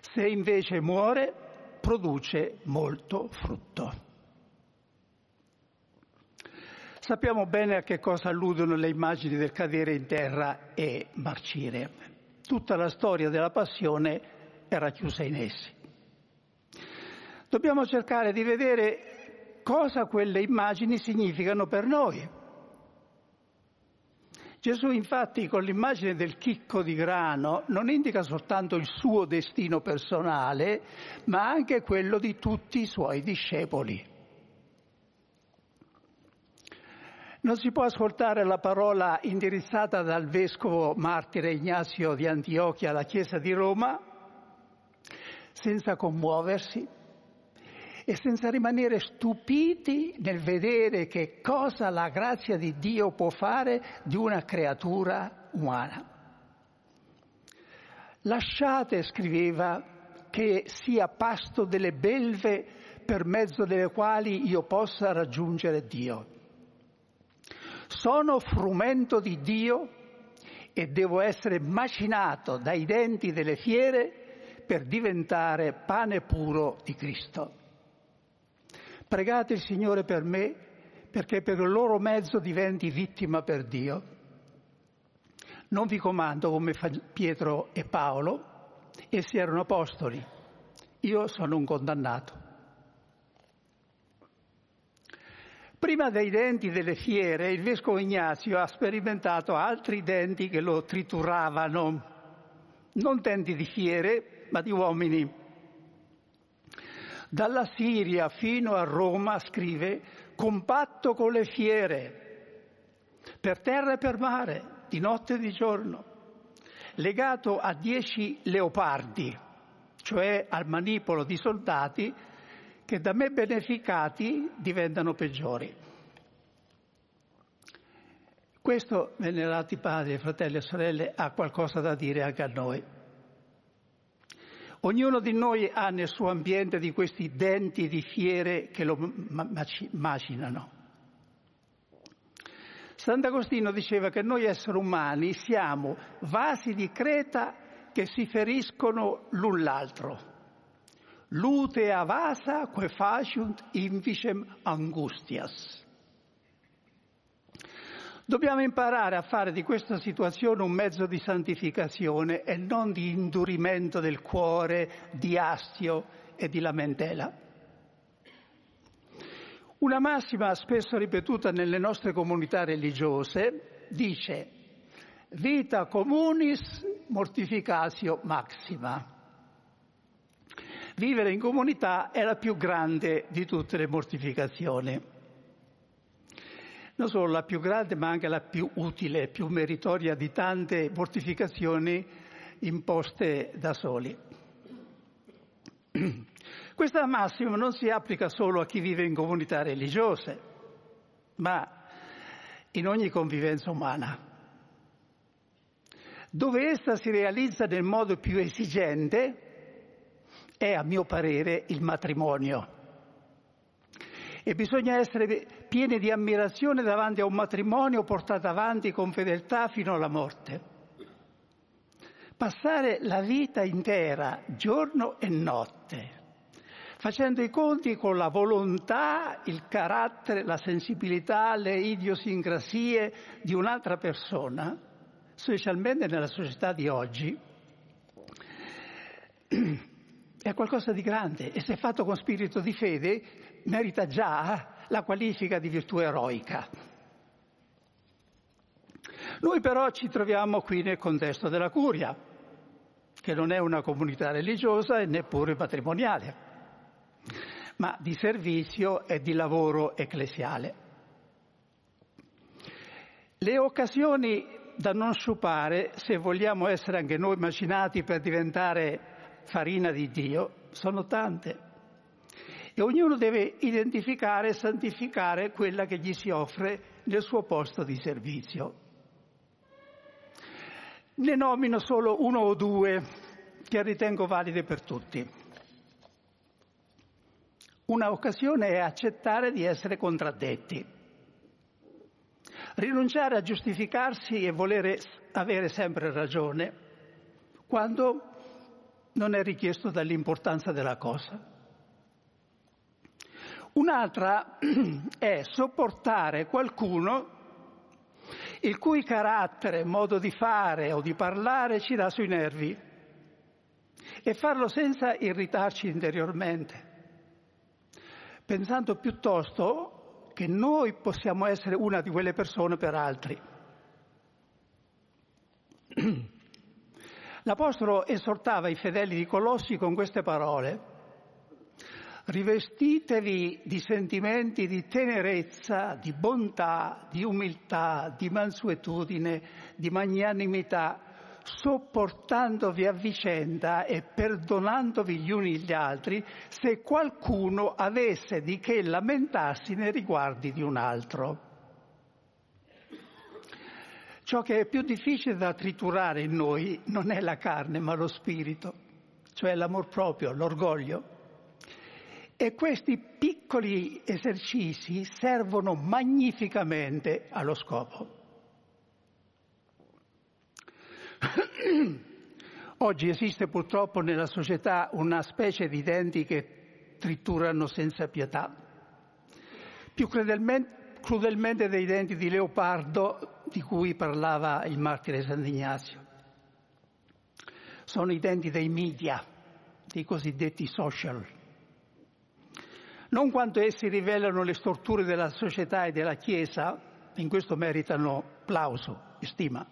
Se invece muore, produce molto frutto. Sappiamo bene a che cosa alludono le immagini del cadere in terra e marcire. Tutta la storia della passione era chiusa in essi. Dobbiamo cercare di vedere cosa quelle immagini significano per noi. Gesù infatti con l'immagine del chicco di grano non indica soltanto il suo destino personale, ma anche quello di tutti i suoi discepoli. Non si può ascoltare la parola indirizzata dal vescovo martire Ignazio di Antiochia alla Chiesa di Roma senza commuoversi e senza rimanere stupiti nel vedere che cosa la grazia di Dio può fare di una creatura umana. Lasciate, scriveva, che sia pasto delle belve per mezzo delle quali io possa raggiungere Dio. Sono frumento di Dio e devo essere macinato dai denti delle fiere per diventare pane puro di Cristo. Pregate il Signore per me perché per il loro mezzo diventi vittima per Dio. Non vi comando come Pietro e Paolo, essi erano apostoli, io sono un condannato. Prima dei denti delle fiere il vescovo Ignazio ha sperimentato altri denti che lo trituravano, non denti di fiere, ma di uomini dalla Siria fino a Roma, scrive, compatto con le fiere, per terra e per mare, di notte e di giorno, legato a dieci leopardi, cioè al manipolo di soldati che da me beneficati diventano peggiori. Questo, venerati padri, fratelli e sorelle, ha qualcosa da dire anche a noi. Ognuno di noi ha nel suo ambiente di questi denti di fiere che lo macinano. Sant'Agostino diceva che noi esseri umani siamo vasi di creta che si feriscono l'un l'altro. Lutea vasa que faciunt invicem angustias. Dobbiamo imparare a fare di questa situazione un mezzo di santificazione e non di indurimento del cuore, di astio e di lamentela. Una massima spesso ripetuta nelle nostre comunità religiose dice vita communis mortificatio maxima. Vivere in comunità è la più grande di tutte le mortificazioni non solo la più grande ma anche la più utile, più meritoria di tante mortificazioni imposte da soli. (clears throat) Questa massima non si applica solo a chi vive in comunità religiose, ma in ogni convivenza umana. Dove essa si realizza nel modo più esigente è, a mio parere, il matrimonio e bisogna essere pieni di ammirazione davanti a un matrimonio portato avanti con fedeltà fino alla morte. Passare la vita intera, giorno e notte, facendo i conti con la volontà, il carattere, la sensibilità, le idiosincrasie di un'altra persona, specialmente nella società di oggi, (clears throat) è qualcosa di grande e se fatto con spirito di fede merita già la qualifica di virtù eroica. Noi però ci troviamo qui nel contesto della curia, che non è una comunità religiosa e neppure patrimoniale, ma di servizio e di lavoro ecclesiale. Le occasioni da non sciupare, se vogliamo essere anche noi macinati per diventare farina di Dio sono tante e ognuno deve identificare e santificare quella che gli si offre nel suo posto di servizio. Ne nomino solo uno o due che ritengo valide per tutti. Una occasione è accettare di essere contraddetti, rinunciare a giustificarsi e volere avere sempre ragione, quando non è richiesto dall'importanza della cosa. Un'altra (clears throat) è sopportare qualcuno il cui carattere, modo di fare o di parlare ci dà sui nervi e farlo senza irritarci interiormente, pensando piuttosto che noi possiamo essere una di quelle persone per altri. (clears throat) L'Apostolo esortava i fedeli di Colossi con queste parole. Rivestitevi di sentimenti di tenerezza, di bontà, di umiltà, di mansuetudine, di magnanimità, sopportandovi a vicenda e perdonandovi gli uni gli altri se qualcuno avesse di che lamentarsi nei riguardi di un altro. Ciò che è più difficile da triturare in noi non è la carne ma lo spirito, cioè l'amor proprio, l'orgoglio. E questi piccoli esercizi servono magnificamente allo scopo. (clears throat) Oggi esiste purtroppo nella società una specie di denti che triturano senza pietà, più crudelmente dei denti di leopardo di cui parlava il martire Sant'Ignazio. Sono i denti dei media, dei cosiddetti social. Non quanto essi rivelano le storture della società e della Chiesa, in questo meritano plauso e stima,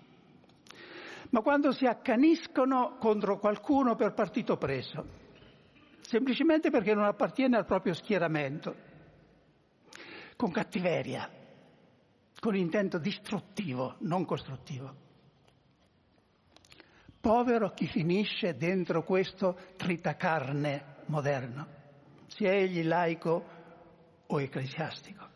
ma quando si accaniscono contro qualcuno per partito preso, semplicemente perché non appartiene al proprio schieramento, con cattiveria, con intento distruttivo, non costruttivo. Povero chi finisce dentro questo tritacarne moderno, sia egli laico o ecclesiastico.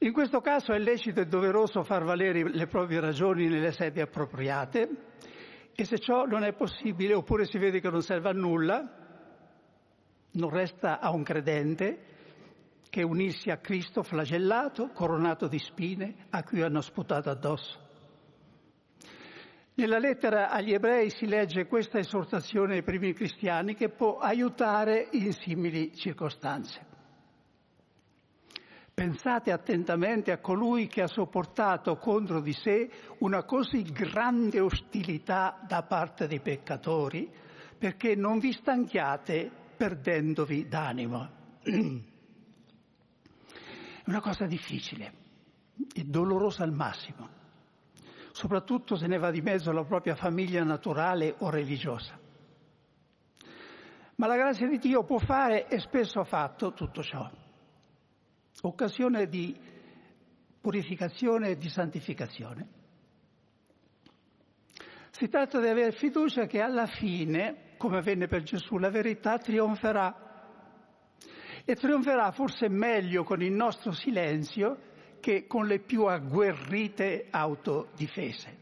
In questo caso è lecito e doveroso far valere le proprie ragioni nelle sedi appropriate e se ciò non è possibile oppure si vede che non serve a nulla, non resta a un credente che unirsi a Cristo flagellato, coronato di spine, a cui hanno sputato addosso. Nella lettera agli ebrei si legge questa esortazione ai primi cristiani che può aiutare in simili circostanze. Pensate attentamente a colui che ha sopportato contro di sé una così grande ostilità da parte dei peccatori, perché non vi stanchiate perdendovi d'animo. (clears throat) È una cosa difficile e dolorosa al massimo, soprattutto se ne va di mezzo la propria famiglia naturale o religiosa. Ma la grazia di Dio può fare e spesso ha fatto tutto ciò occasione di purificazione e di santificazione. Si tratta di avere fiducia che alla fine, come avvenne per Gesù, la verità trionferà. E trionferà forse meglio con il nostro silenzio che con le più agguerrite autodifese.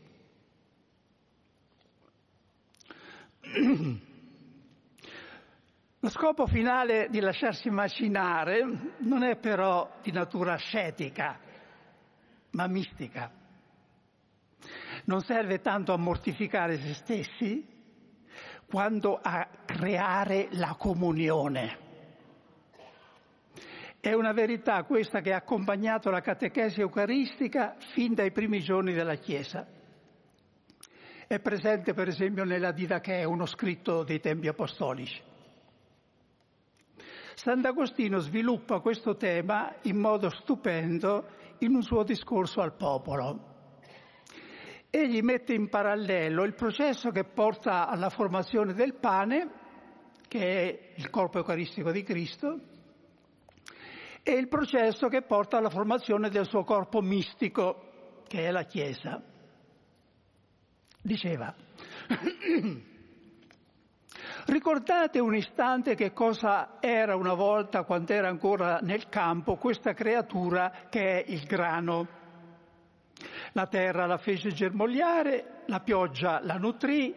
Lo scopo finale di lasciarsi macinare non è però di natura ascetica, ma mistica. Non serve tanto a mortificare se stessi quanto a creare la comunione. È una verità questa che ha accompagnato la catechesi eucaristica fin dai primi giorni della Chiesa. È presente per esempio nella Didache, uno scritto dei tempi apostolici. Sant'Agostino sviluppa questo tema in modo stupendo in un suo discorso al popolo. Egli mette in parallelo il processo che porta alla formazione del pane, che è il corpo eucaristico di Cristo, e il processo che porta alla formazione del suo corpo mistico, che è la Chiesa. Diceva, (clears throat) Ricordate un istante che cosa era una volta, quando era ancora nel campo, questa creatura che è il grano. La terra la fece germogliare, la pioggia la nutrì,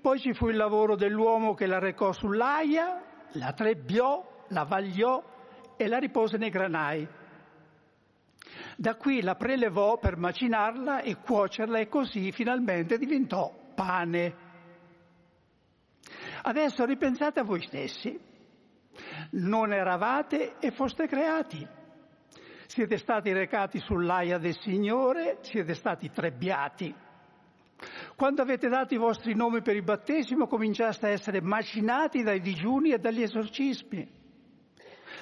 poi ci fu il lavoro dell'uomo che la recò sull'aia, la trebbiò, la vagliò e la ripose nei granai. Da qui la prelevò per macinarla e cuocerla e così finalmente diventò pane. Adesso ripensate a voi stessi. Non eravate e foste creati. Siete stati recati sull'aia del Signore, siete stati trebbiati. Quando avete dato i vostri nomi per il battesimo cominciaste a essere macinati dai digiuni e dagli esorcismi.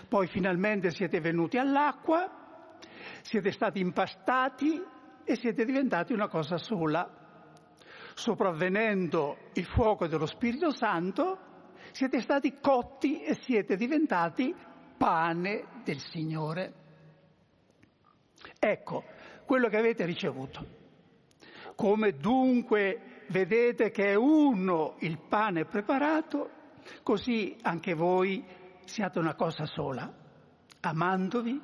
Poi finalmente siete venuti all'acqua, siete stati impastati e siete diventati una cosa sola. sopravvenendo il fuoco dello Spirito Santo, siete stati cotti e siete diventati pane del Signore. Ecco quello che avete ricevuto. Come dunque vedete che è uno il pane preparato, così anche voi siate una cosa sola, amandovi,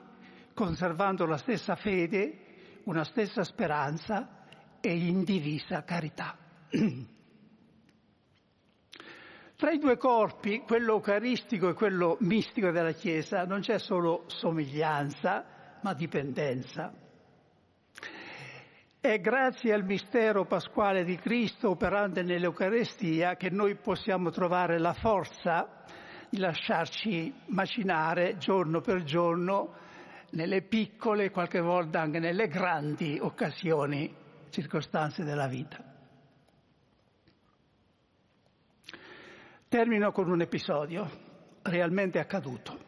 conservando la stessa fede, una stessa speranza e indivisa carità. (clears throat) Tra i due corpi, quello eucaristico e quello mistico della Chiesa, non c'è solo somiglianza, ma dipendenza. È grazie al mistero pasquale di Cristo operante nell'Eucarestia che noi possiamo trovare la forza lasciarci macinare giorno per giorno nelle piccole, qualche volta anche nelle grandi occasioni, circostanze della vita. Termino con un episodio realmente accaduto,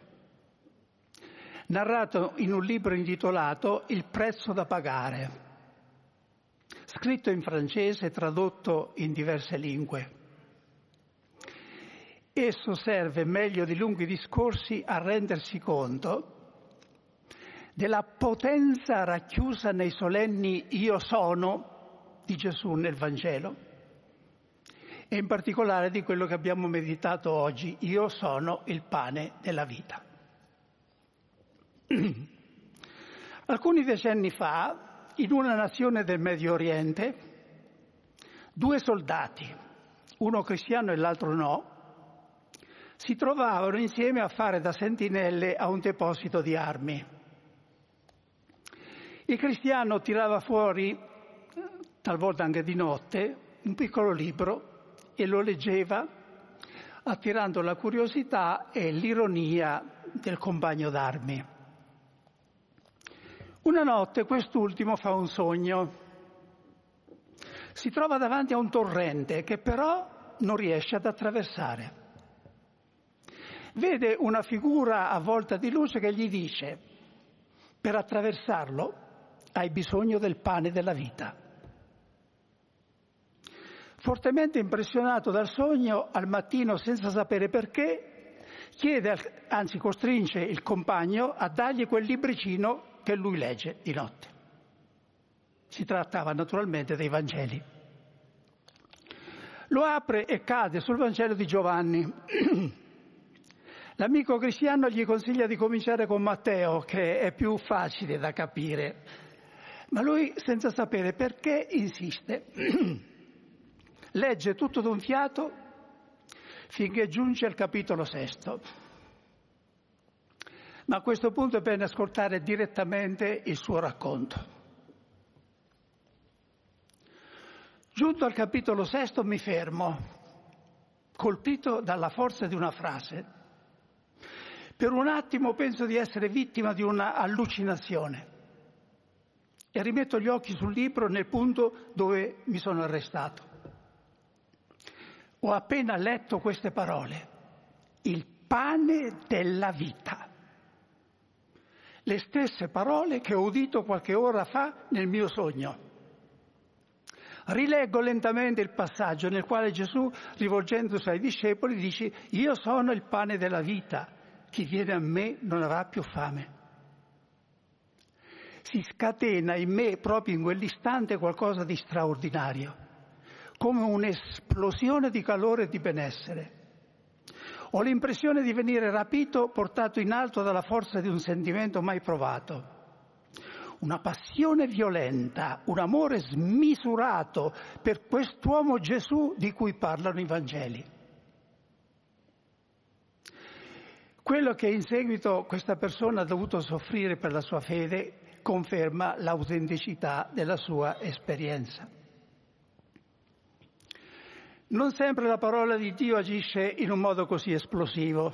narrato in un libro intitolato Il prezzo da pagare, scritto in francese e tradotto in diverse lingue. Esso serve meglio di lunghi discorsi a rendersi conto della potenza racchiusa nei solenni io sono di Gesù nel Vangelo e in particolare di quello che abbiamo meditato oggi, io sono il pane della vita. (clears throat) Alcuni decenni fa, in una nazione del Medio Oriente, due soldati, uno cristiano e l'altro no, si trovavano insieme a fare da sentinelle a un deposito di armi. Il cristiano tirava fuori, talvolta anche di notte, un piccolo libro e lo leggeva attirando la curiosità e l'ironia del compagno d'armi. Una notte quest'ultimo fa un sogno. Si trova davanti a un torrente che però non riesce ad attraversare. Vede una figura avvolta di luce che gli dice, per attraversarlo hai bisogno del pane della vita. Fortemente impressionato dal sogno, al mattino, senza sapere perché, chiede, anzi costringe il compagno a dargli quel libricino che lui legge di notte. Si trattava naturalmente dei Vangeli. Lo apre e cade sul Vangelo di Giovanni. (clears throat) L'amico cristiano gli consiglia di cominciare con Matteo, che è più facile da capire, ma lui, senza sapere perché, insiste. (clears throat) legge tutto d'un fiato finché giunge al capitolo sesto. Ma a questo punto è bene ascoltare direttamente il suo racconto. Giunto al capitolo sesto mi fermo, colpito dalla forza di una frase. Per un attimo penso di essere vittima di una allucinazione e rimetto gli occhi sul libro nel punto dove mi sono arrestato. Ho appena letto queste parole, il pane della vita. Le stesse parole che ho udito qualche ora fa nel mio sogno. Rileggo lentamente il passaggio nel quale Gesù, rivolgendosi ai discepoli, dice, io sono il pane della vita, chi viene a me non avrà più fame. Si scatena in me proprio in quell'istante qualcosa di straordinario come un'esplosione di calore e di benessere. Ho l'impressione di venire rapito, portato in alto dalla forza di un sentimento mai provato. Una passione violenta, un amore smisurato per quest'uomo Gesù di cui parlano i Vangeli. Quello che in seguito questa persona ha dovuto soffrire per la sua fede conferma l'autenticità della sua esperienza. Non sempre la parola di Dio agisce in un modo così esplosivo,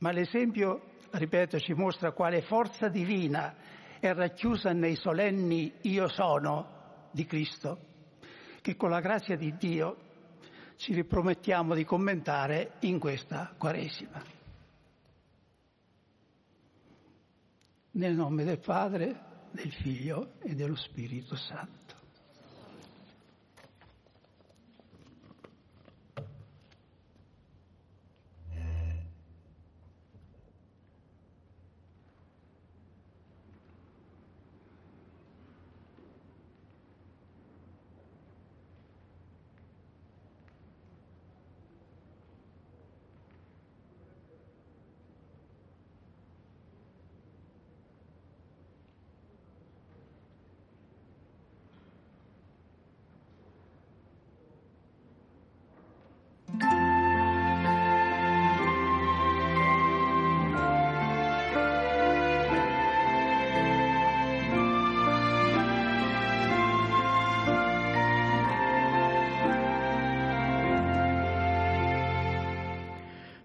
ma l'esempio, ripeto, ci mostra quale forza divina è racchiusa nei solenni io sono di Cristo, che con la grazia di Dio ci ripromettiamo di commentare in questa Quaresima. Nel nome del Padre, del Figlio e dello Spirito Santo.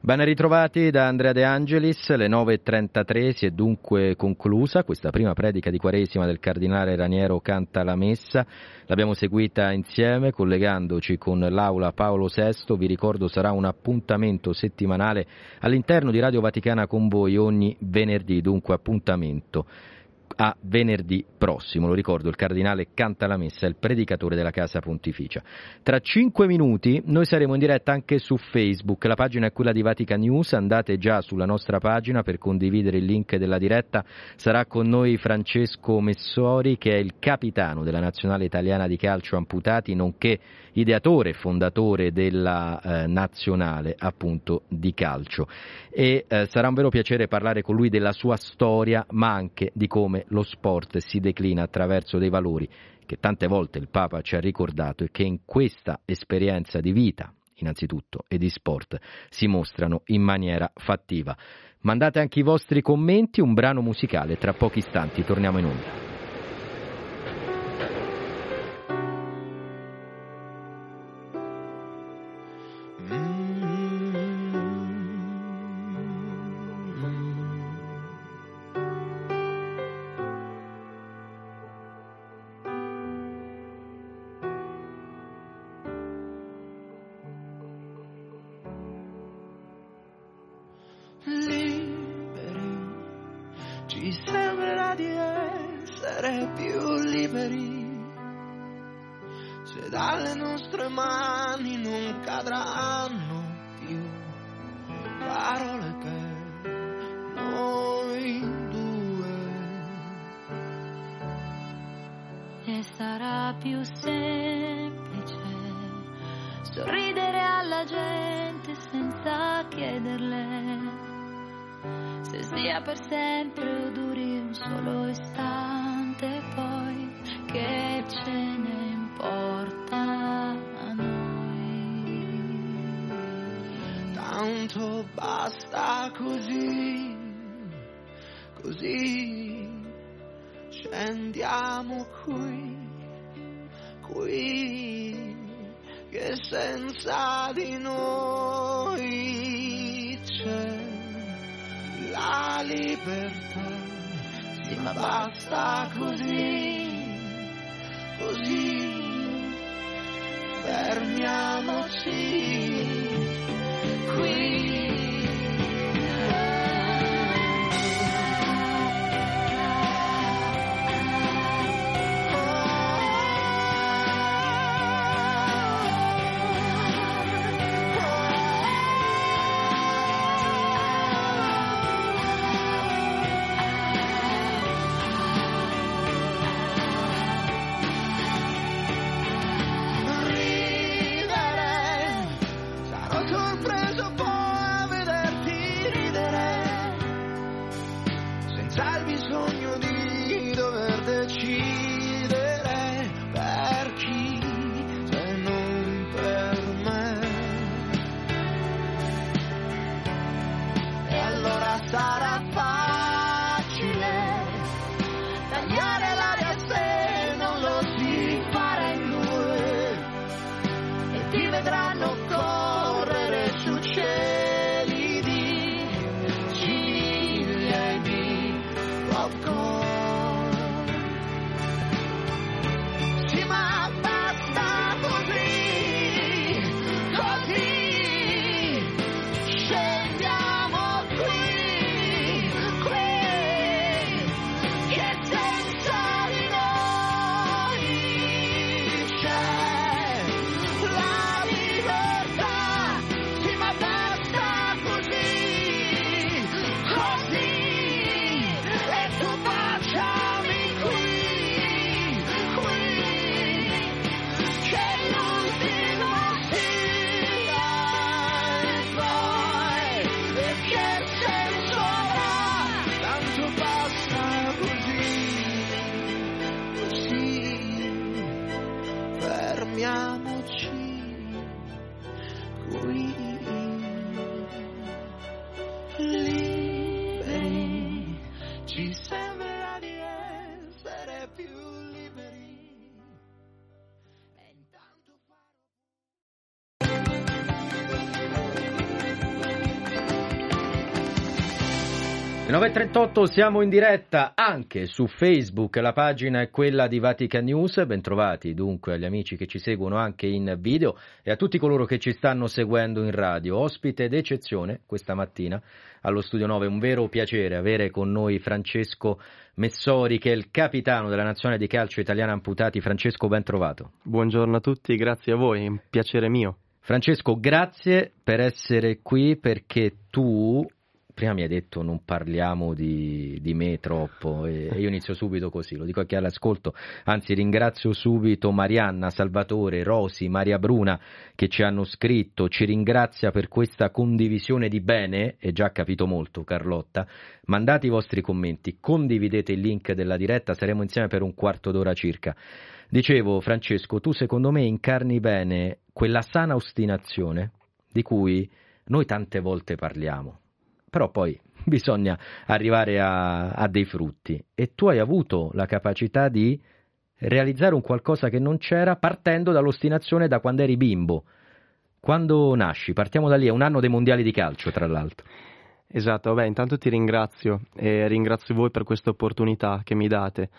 Ben ritrovati da Andrea De Angelis, le 9.33 si è dunque conclusa questa prima predica di Quaresima del cardinale Raniero Canta la Messa, l'abbiamo seguita insieme collegandoci con l'Aula Paolo VI, vi ricordo sarà un appuntamento settimanale all'interno di Radio Vaticana con voi ogni venerdì, dunque appuntamento a venerdì prossimo. Lo ricordo, il cardinale canta la messa, il predicatore della Casa Pontificia. Tra cinque minuti noi saremo in diretta anche su Facebook, la pagina è quella di Vatican News, andate già sulla nostra pagina per condividere il link della diretta. Sarà con noi Francesco Messori che è il capitano della Nazionale Italiana di Calcio Amputati, nonché ideatore e fondatore della eh, nazionale appunto di calcio e eh, sarà un vero piacere parlare con lui della sua storia ma anche di come lo sport si declina attraverso dei valori che tante volte il Papa ci ha ricordato e che in questa esperienza di vita innanzitutto e di sport si mostrano in maniera fattiva. Mandate anche i vostri commenti, un brano musicale, tra pochi istanti torniamo in onda.
9.38 siamo in diretta anche su Facebook, la pagina è quella di Vatican News, bentrovati dunque agli amici che ci seguono anche in video e a tutti coloro che ci stanno seguendo in radio. Ospite d'eccezione questa mattina allo Studio 9, un vero piacere avere con noi Francesco Messori che è il capitano della nazionale di calcio italiana amputati. Francesco, ben trovato.
Buongiorno a tutti, grazie a voi, è un piacere mio.
Francesco, grazie per essere qui perché tu prima mi hai detto non parliamo di, di me troppo e, io inizio subito così, lo dico a chi all'ascolto, anzi ringrazio subito Marianna, Salvatore, Rosi, Maria Bruna che ci hanno scritto, ci ringrazia per questa condivisione di bene, e già capito molto Carlotta, mandate i vostri commenti, condividete il link della diretta, saremo insieme per un quarto d'ora circa. Dicevo Francesco, tu secondo me incarni bene quella sana ostinazione di cui noi tante volte parliamo però poi (laughs) bisogna arrivare a, a dei frutti e tu hai avuto la capacità di realizzare un qualcosa che non c'era partendo dall'ostinazione da quando eri bimbo. Quando nasci? Partiamo da lì, è un anno dei mondiali di calcio, tra l'altro.
Esatto, beh, intanto ti ringrazio e ringrazio voi per questa opportunità che mi date.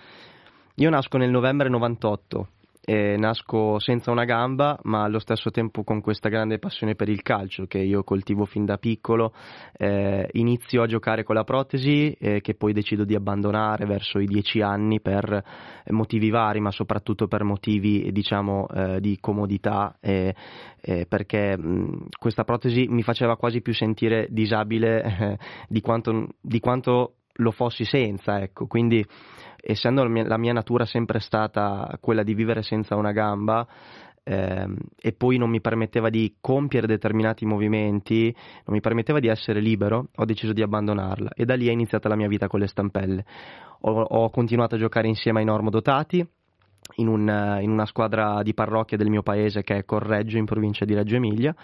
Io nasco nel novembre 98 e nasco senza una gamba, ma allo stesso tempo con questa grande passione per il calcio che io coltivo fin da piccolo. Eh, inizio a giocare con la protesi, eh, che poi decido di abbandonare verso i dieci anni per motivi vari, ma soprattutto per motivi diciamo eh, di comodità, perché mh, questa protesi mi faceva quasi più sentire disabile eh, (laughs) di quanto, di quanto lo fossi senza, ecco. Quindi essendo la mia, la mia natura sempre stata quella di vivere senza una gamba, ehm, e poi non mi permetteva di compiere determinati movimenti, non mi permetteva di essere libero, ho deciso di abbandonarla e da lì è iniziata la mia vita con le stampelle. Ho, ho continuato a giocare insieme ai normodotati. In, un, in una squadra di parrocchia del mio paese che è Correggio in provincia di Reggio Emilia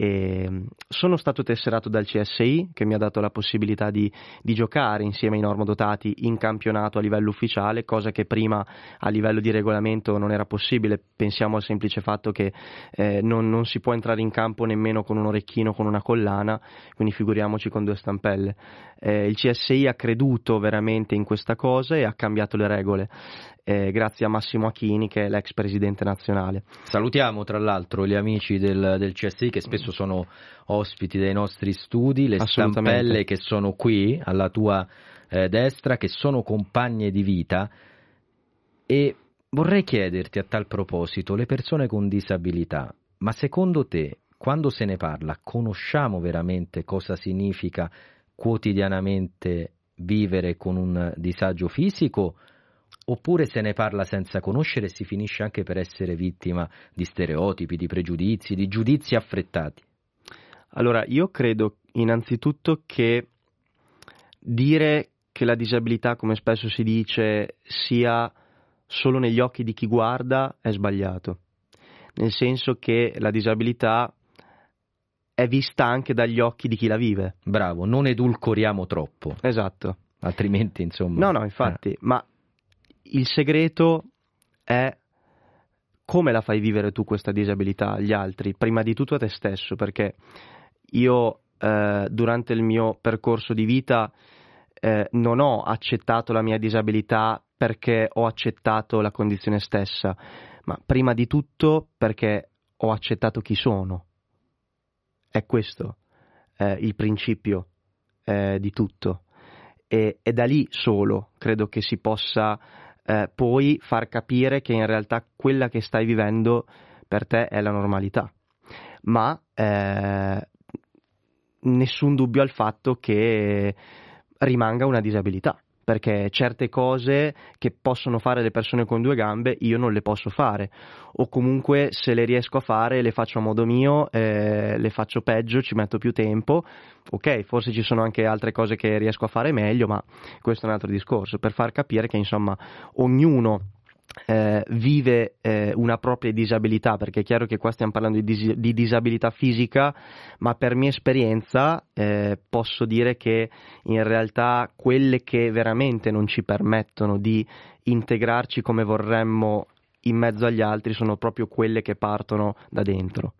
e ehm, sono stato tesserato dal CSI che mi ha dato la possibilità di, di, giocare insieme ai normodotati in campionato a livello ufficiale, cosa che prima a livello di regolamento non era possibile. Pensiamo al semplice fatto che eh, non, non, si può entrare in campo nemmeno con un orecchino, con una collana, quindi figuriamoci con due stampelle. Eh, il CSI ha creduto veramente in questa cosa e ha cambiato le regole eh, grazie a Massimo Achini che è l'ex presidente nazionale.
Salutiamo tra l'altro gli amici del, del CSI che spesso sono ospiti dei nostri studi, le stampelle che sono qui alla tua eh, destra, che sono compagne di vita e vorrei chiederti a tal proposito, le persone con disabilità, ma secondo te quando se ne parla conosciamo veramente cosa significa quotidianamente vivere con un disagio fisico? Oppure se ne parla senza conoscere e si finisce anche per essere vittima di stereotipi, di pregiudizi, di giudizi affrettati?
Allora, io credo innanzitutto che dire che la disabilità, come spesso si dice, sia solo negli occhi di chi guarda è sbagliato, nel senso che la disabilità è vista anche dagli occhi di chi la vive.
Bravo, non edulcoriamo troppo.
Esatto.
Altrimenti, insomma.
No, no, infatti, eh. ma il segreto è come la fai vivere tu questa disabilità agli altri, prima di tutto a te stesso, perché io eh, durante il mio percorso di vita eh, non ho accettato la mia disabilità perché ho accettato la condizione stessa, ma prima di tutto perché ho accettato chi sono. È questo eh, il principio eh, di tutto. E, e da lì solo credo che si possa eh, poi far capire che in realtà quella che stai vivendo per te è la normalità. Ma eh, nessun dubbio al fatto che rimanga una disabilità perché certe cose che possono fare le persone con due gambe io non le posso fare. O comunque se le riesco a fare le faccio a modo mio, eh, le faccio peggio, ci metto più tempo, ok, forse ci sono anche altre cose che riesco a fare meglio, ma questo è un altro discorso, per far capire che insomma ognuno eh, vive eh, una propria disabilità, perché è chiaro che qua stiamo parlando di, dis- di disabilità fisica, ma per mia esperienza eh, posso dire che in realtà quelle che veramente non ci permettono di integrarci come vorremmo in mezzo agli altri sono proprio quelle che partono da dentro.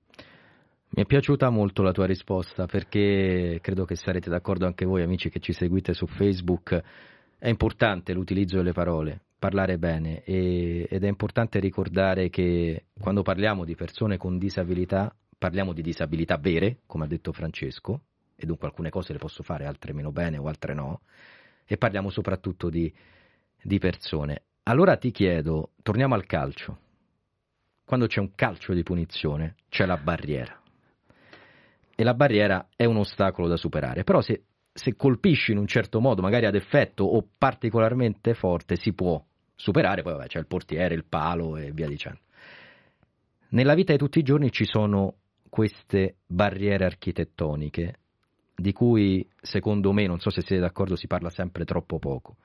Mi è piaciuta molto la tua risposta perché credo che sarete d'accordo anche voi amici che ci seguite su Facebook. È importante l'utilizzo delle parole, parlare bene e, ed è importante ricordare che quando parliamo di persone con disabilità parliamo di disabilità vere, come ha detto Francesco, e dunque alcune cose le posso fare, altre meno bene o altre no, e parliamo soprattutto di, di persone. Allora ti chiedo, torniamo al calcio. Quando c'è un calcio di punizione c'è la barriera. E la barriera è un ostacolo da superare, però se, se colpisci in un certo modo, magari ad effetto o particolarmente forte, si può superare, poi vabbè, c'è il portiere, il palo e via dicendo. Nella vita di tutti i giorni ci sono queste barriere architettoniche di cui secondo me, non so se siete d'accordo, si parla sempre troppo poco.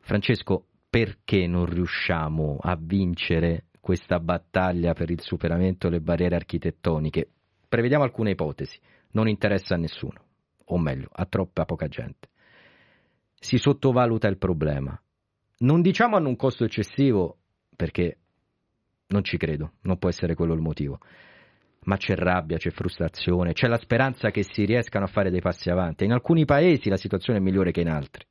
Francesco, perché non riusciamo a vincere questa battaglia per il superamento delle barriere architettoniche? Prevediamo alcune ipotesi, non interessa a nessuno, o meglio, a troppa poca gente. Si sottovaluta il problema. Non diciamo hanno un costo eccessivo, perché non ci credo, non può essere quello il motivo ma c'è rabbia, c'è frustrazione, c'è la speranza che si riescano a fare dei passi avanti. In alcuni paesi la situazione è migliore che in altri.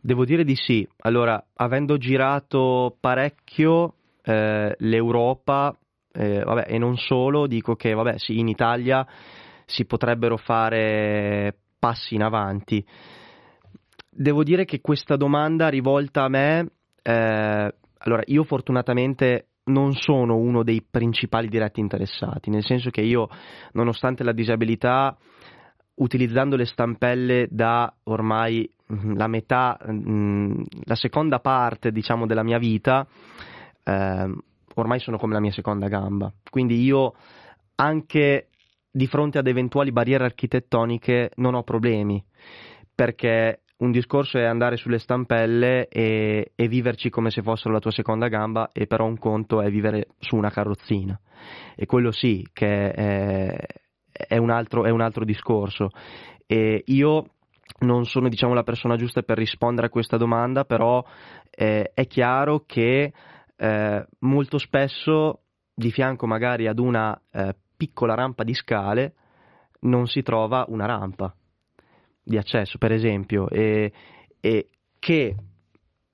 Devo dire di sì. Allora, avendo girato parecchio eh, l'Europa, eh, vabbè, e non solo, dico che vabbè, sì, in Italia si potrebbero fare passi in avanti. Devo dire che questa domanda rivolta a me, eh, allora io fortunatamente non sono uno dei principali diretti interessati, nel senso che io, nonostante la disabilità, utilizzando le stampelle da ormai mm, la metà, mm, la seconda parte, diciamo, della mia vita, eh, ormai sono come la mia seconda gamba. Quindi io anche di fronte ad eventuali barriere architettoniche non ho problemi, perché un discorso è andare sulle stampelle e, e, viverci come se fossero la tua seconda gamba, e però un conto è vivere su una carrozzina. E quello sì, che è, è, un, altro, è un, altro, discorso. E io non sono diciamo, la persona giusta per rispondere a questa domanda, però eh, è chiaro che eh, molto spesso di fianco magari ad una eh, piccola rampa di scale non si trova una rampa di accesso, per esempio, e, e che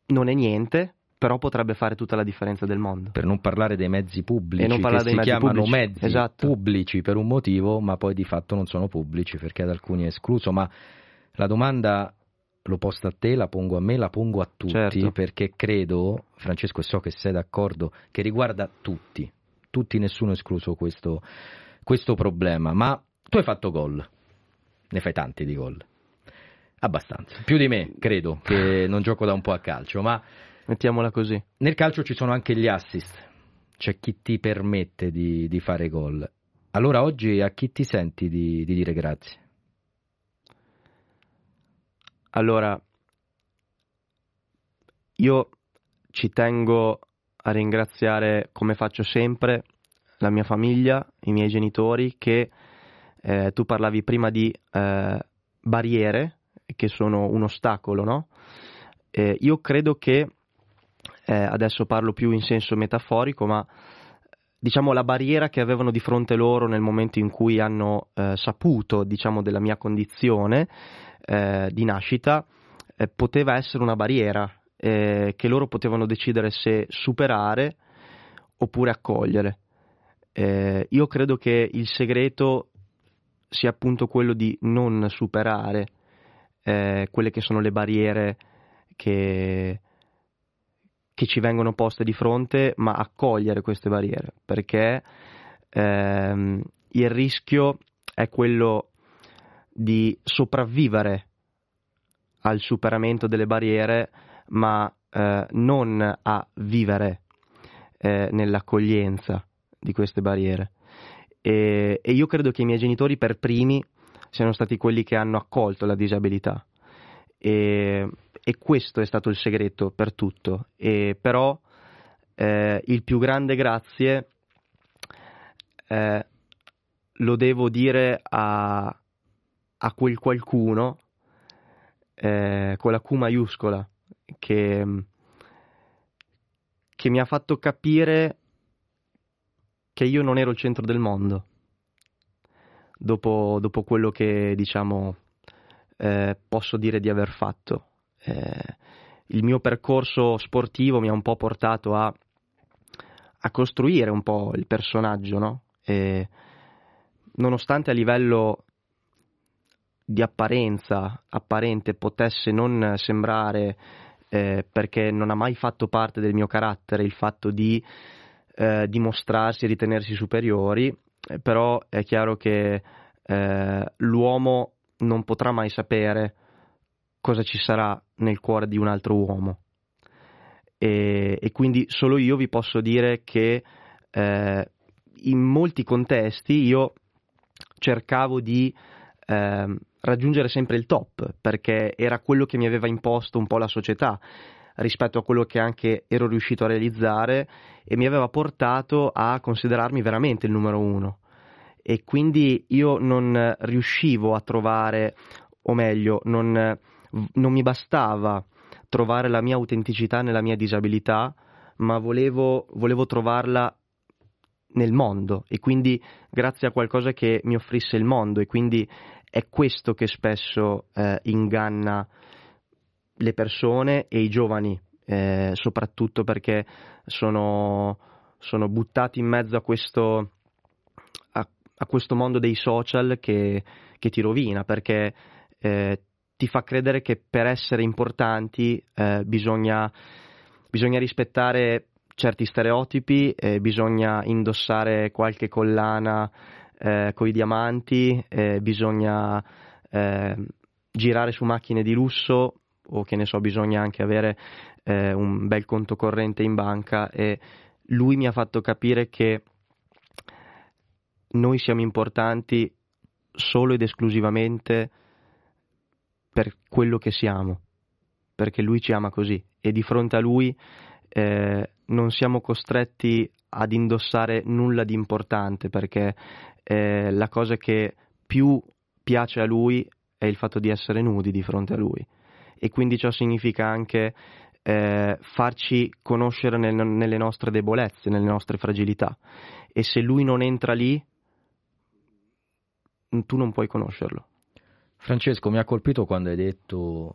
non è niente, però potrebbe fare tutta la differenza del mondo.
Per non parlare dei mezzi pubblici, che si mezzi chiamano pubblici. mezzi esatto. pubblici per un motivo, ma poi di fatto non sono pubblici perché ad alcuni è escluso. Ma la domanda l'ho posta a te, la pongo a me, la pongo a tutti, certo. perché credo, Francesco, e so che sei d'accordo, che riguarda tutti, tutti, nessuno escluso questo, questo problema. Ma tu hai fatto gol, ne fai tanti di gol. Abbastanza, più di me, credo, che non gioco da un po' a calcio, ma
mettiamola così.
Nel calcio ci sono anche gli assist, c'è chi ti permette di, di fare gol. Allora oggi a chi ti senti di, di dire grazie?
Allora, io ci tengo a ringraziare, come faccio sempre, la mia famiglia, i miei genitori, che eh, tu parlavi prima di eh, barriere che sono un ostacolo, no? Eh, io credo che, eh, adesso parlo più in senso metaforico, ma diciamo la barriera che avevano di fronte loro nel momento in cui hanno eh, saputo, diciamo, della mia condizione eh, di nascita, poteva essere una barriera eh, che loro potevano decidere se superare oppure accogliere. io credo che il segreto sia appunto quello di non superare eh, quelle che sono le barriere che, che, ci vengono poste di fronte, ma accogliere queste barriere, perché ehm, il rischio è quello di sopravvivere al superamento delle barriere, ma eh, non a vivere eh, nell'accoglienza di queste barriere. E, e, io credo che i miei genitori per primi siano stati quelli che hanno accolto la disabilità. E, e questo è stato il segreto per tutto. E però eh, il più grande grazie eh, lo devo dire a, a quel qualcuno eh, con la Q maiuscola che, che mi ha fatto capire che io non ero il centro del mondo dopo, dopo quello che diciamo eh, posso dire di aver fatto. Eh, il mio percorso sportivo mi ha un po' portato a, a costruire un po' il personaggio, no? E nonostante a livello di apparenza apparente potesse non sembrare eh, perché non ha mai fatto parte del mio carattere il fatto di eh, dimostrarsi e ritenersi superiori, eh, però è chiaro che eh, l'uomo non potrà mai sapere cosa ci sarà nel cuore di un altro uomo. E, e quindi solo io vi posso dire che eh, in molti contesti io cercavo di eh, raggiungere sempre il top perché era quello che mi aveva imposto un po' la società rispetto a quello che anche ero riuscito a realizzare e mi aveva portato a considerarmi veramente il numero uno. E quindi io non riuscivo a trovare, o meglio, non, non mi bastava trovare la mia autenticità nella mia disabilità, ma volevo, volevo trovarla nel mondo. E quindi grazie a qualcosa che mi offrisse il mondo e quindi è questo che spesso eh, inganna le persone e i giovani, eh, soprattutto perché sono, sono buttati in mezzo a questo, a questo mondo dei social che, che ti rovina perché eh, ti fa credere che per essere importanti eh, bisogna, bisogna, rispettare certi stereotipi, bisogna indossare qualche collana eh, con i diamanti, eh, bisogna eh, girare su macchine di lusso o che ne so, bisogna anche avere un bel conto corrente in banca e lui mi ha fatto capire che noi siamo importanti solo ed esclusivamente per quello che siamo, perché lui ci ama così. E di fronte a lui eh, non siamo costretti ad indossare nulla di importante perché eh, la cosa che più piace a lui è il fatto di essere nudi di fronte a lui. E quindi ciò significa anche eh, farci conoscere nel, nelle nostre debolezze, nelle nostre fragilità. E se lui non entra lì tu non puoi conoscerlo.
Francesco, mi ha colpito quando hai detto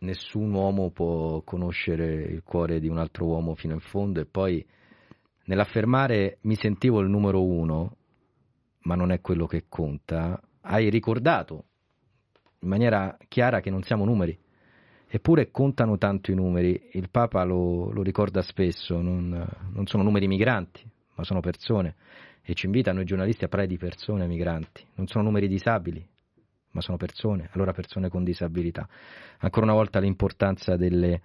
nessun uomo può conoscere il cuore di un altro uomo fino in fondo e poi nell'affermare mi sentivo il numero uno, ma non è quello che conta, hai ricordato in maniera chiara che non siamo numeri. Eppure contano tanto i numeri, il Papa lo, lo ricorda spesso, non, non sono numeri migranti, ma sono persone e ci invita noi giornalisti a parlare di persone migranti, non sono numeri disabili, ma sono persone, allora persone con disabilità. Ancora una volta l'importanza delle,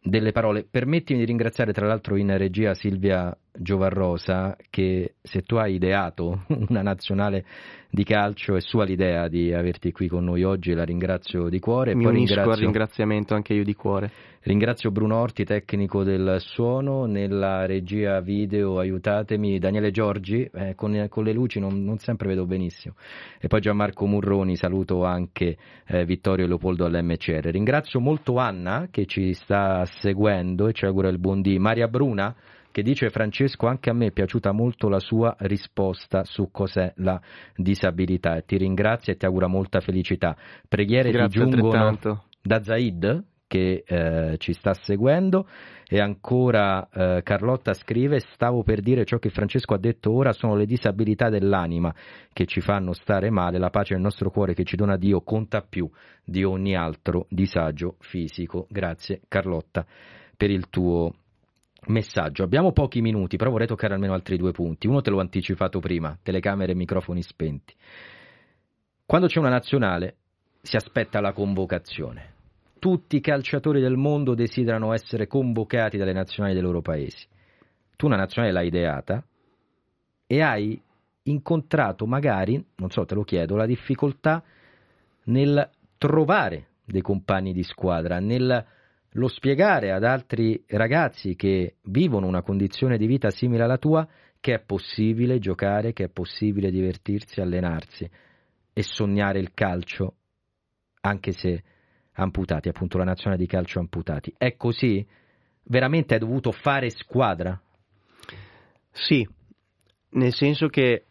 delle parole. Permettimi di ringraziare tra l'altro in regia Silvia Giovarrosa che se tu hai ideato (laughs) una nazionale di calcio è sua l'idea di averti qui con noi oggi, la ringrazio di cuore.
Mi
Poi
unisco
ringrazio,
al ringraziamento anche io di cuore.
Ringrazio Bruno Orti, tecnico del suono, nella regia video aiutatemi, Daniele Giorgi, eh, con, con, le luci non, non, sempre vedo benissimo, e poi Gianmarco Murroni, saluto anche eh, Vittorio Leopoldo all'MCR. Ringrazio molto Anna che ci sta seguendo e ci augura il buon dì. Maria Bruna che dice Francesco anche a me è piaciuta molto la sua risposta su cos'è la disabilità e ti ringrazio e ti augura molta felicità. Preghiere
Grazie
ti giungono da Zaid che eh, ci sta seguendo. E ancora eh, Carlotta scrive stavo per dire ciò che Francesco ha detto ora sono le disabilità dell'anima che ci fanno stare male la pace nel nostro cuore che ci dona Dio conta più di ogni altro disagio fisico. Grazie Carlotta per il tuo Messaggio, abbiamo pochi minuti, però vorrei toccare almeno altri due punti. Uno te l'ho anticipato prima, telecamere e microfoni spenti. Quando c'è una nazionale si aspetta la convocazione. Tutti i calciatori del mondo desiderano essere convocati dalle nazionali dei loro paesi. Tu una nazionale l'hai ideata e hai incontrato magari, non so, te lo chiedo, la difficoltà nel trovare dei compagni di squadra, nel lo spiegare ad altri ragazzi che vivono una condizione di vita simile alla tua che è possibile giocare, che è possibile divertirsi, allenarsi e sognare il calcio anche se amputati, appunto la nazionale di calcio amputati. È così? Veramente hai dovuto fare squadra?
Sì, nel senso che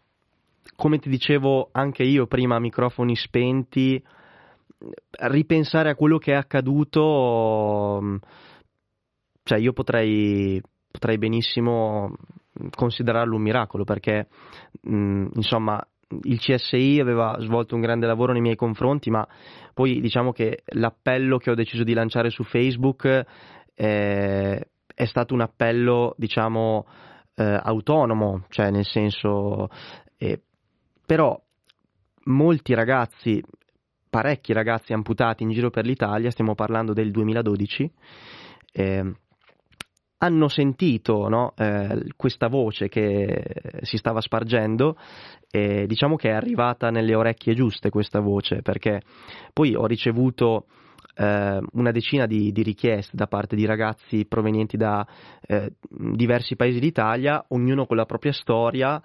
come ti dicevo anche io prima a microfoni spenti, ripensare a quello che è accaduto, cioè io potrei, potrei benissimo considerarlo un miracolo perché mh, insomma il CSI aveva svolto un grande lavoro nei miei confronti, ma poi diciamo che l'appello che ho deciso di lanciare su Facebook eh, è stato un appello, diciamo, eh, autonomo, cioè nel senso, eh, però molti ragazzi, parecchi ragazzi amputati in giro per l'Italia, stiamo parlando del 2012, eh, hanno sentito no, eh, questa voce che si stava spargendo e diciamo che è arrivata nelle orecchie giuste questa voce perché poi ho ricevuto eh, una decina di, di, richieste da parte di ragazzi provenienti da eh, diversi paesi d'Italia, ognuno con la propria storia,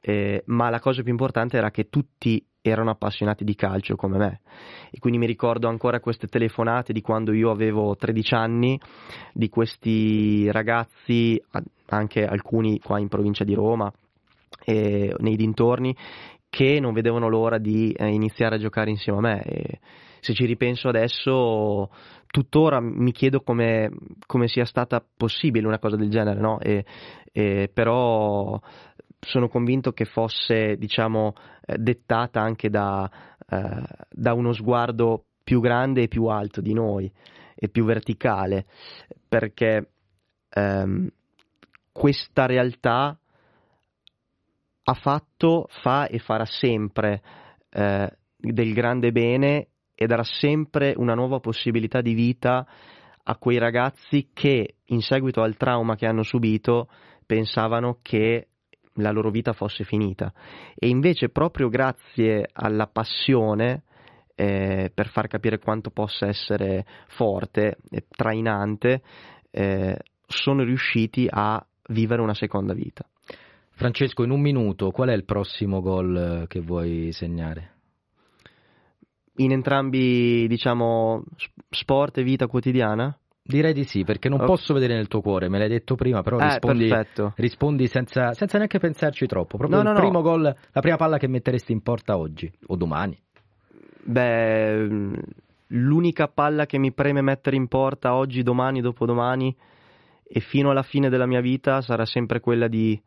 eh, ma la cosa più importante era che tutti erano appassionati di calcio come me e quindi mi ricordo ancora queste telefonate di quando io avevo 13 anni di questi ragazzi anche alcuni qua in provincia di Roma e nei dintorni che non vedevano l'ora di eh, iniziare a giocare insieme a me e se ci ripenso adesso tuttora mi chiedo come, come sia stata possibile una cosa del genere no? e, e però sono convinto che fosse diciamo, eh, dettata anche da, eh, da, uno sguardo più grande e più alto di noi e più verticale, perché ehm, questa realtà ha fatto, fa e farà sempre eh, del grande bene e darà sempre una nuova possibilità di vita a quei ragazzi che in seguito al trauma che hanno subito pensavano che la loro vita fosse finita. E invece proprio grazie alla passione, eh, per far capire quanto possa essere forte e trainante, eh, sono riusciti a vivere una seconda vita.
Francesco, in un minuto, qual è il prossimo gol che vuoi segnare?
In entrambi, diciamo, sport e vita quotidiana?
Direi di sì, perché non oh. posso vedere nel tuo cuore, me l'hai detto prima, però
eh,
rispondi, rispondi senza, senza, neanche pensarci troppo. Proprio no, il no, primo no. gol, la prima palla che metteresti in porta oggi o domani.
Beh, l'unica palla che mi preme mettere in porta oggi, domani, dopodomani e fino alla fine della mia vita sarà sempre quella di,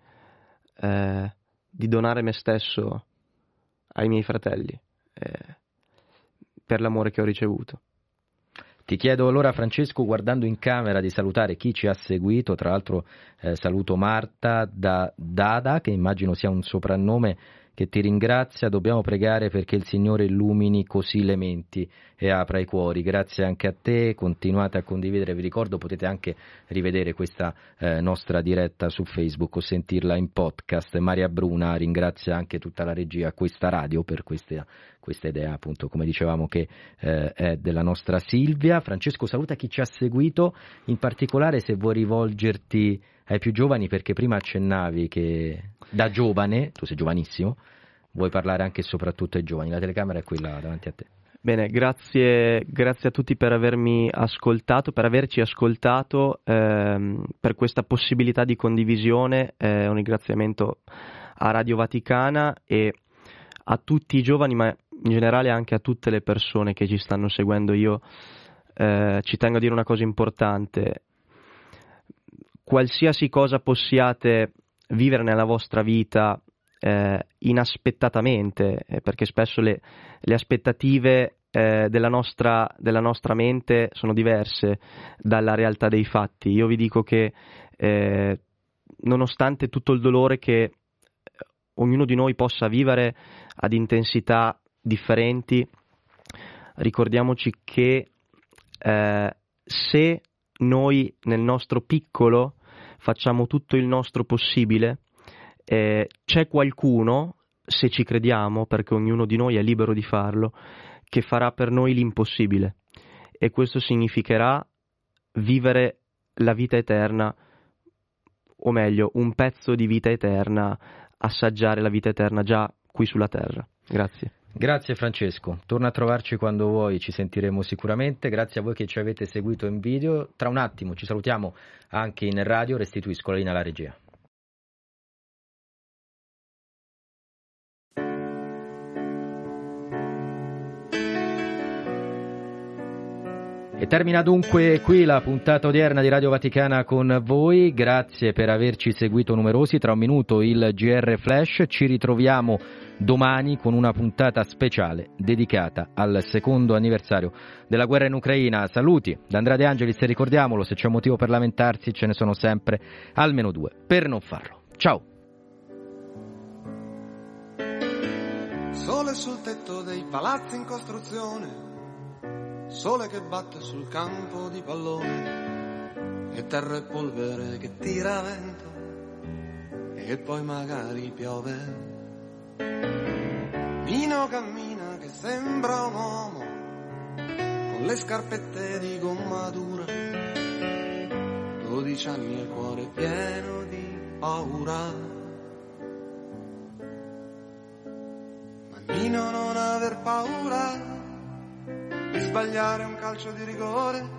eh, di donare me stesso ai miei fratelli eh, per l'amore che ho ricevuto.
Ti chiedo allora Francesco, guardando in camera, di salutare chi ci ha seguito, tra l'altro eh, saluto Marta da Dada, che immagino sia un soprannome che ti ringrazia, dobbiamo pregare perché il Signore illumini così le menti e apra i cuori. Grazie anche a te, continuate a condividere, vi ricordo potete anche rivedere questa eh, nostra diretta su Facebook o sentirla in podcast. Maria Bruna ringrazia anche tutta la regia, questa radio per questa, questa idea appunto come dicevamo che eh, è della nostra Silvia. Francesco saluta chi ci ha seguito, in particolare se vuoi rivolgerti ai più giovani perché prima accennavi che da giovane, tu sei giovanissimo, vuoi parlare anche e soprattutto ai giovani, la telecamera è quella davanti a te.
Bene, grazie, grazie a tutti per avermi ascoltato, per averci ascoltato, ehm, per questa possibilità di condivisione, eh, un ringraziamento a Radio Vaticana e a tutti i giovani, ma in generale anche a tutte le persone che ci stanno seguendo. Io eh, ci tengo a dire una cosa importante, qualsiasi cosa possiate vivere nella vostra vita eh, inaspettatamente, eh, perché spesso le, le aspettative eh, della, nostra, della, nostra, mente sono diverse dalla realtà dei fatti. Io vi dico che eh, nonostante tutto il dolore che ognuno di noi possa vivere ad intensità differenti, ricordiamoci che eh, se noi nel nostro piccolo facciamo tutto il nostro possibile, eh, c'è qualcuno, se ci crediamo, perché ognuno di noi è libero di farlo, che farà per noi l'impossibile. E questo significherà vivere la vita eterna, o meglio, un pezzo di vita eterna, assaggiare la vita eterna già qui sulla terra. Grazie.
Grazie Francesco, torna a trovarci quando vuoi, ci sentiremo sicuramente. Grazie a voi che ci avete seguito in video. Tra un attimo ci salutiamo anche in radio, restituisco la linea alla regia. E termina dunque qui la puntata odierna di Radio Vaticana con voi, grazie per averci seguito numerosi, tra un minuto il GR Flash, ci ritroviamo domani con una puntata speciale dedicata al secondo anniversario della guerra in Ucraina. Saluti da Andrea De Angelis e ricordiamolo, se c'è motivo per lamentarsi ce ne sono sempre almeno due per non farlo. Ciao!
Sole sul tetto dei palazzi in costruzione sole che batte sul campo di pallone e terra e polvere che tira vento e poi magari piove. Nino cammina che sembra un uomo con le scarpette di gomma dura, 12 anni e il cuore pieno di paura. Ma Nino non aver paura di sbagliare un calcio di rigore.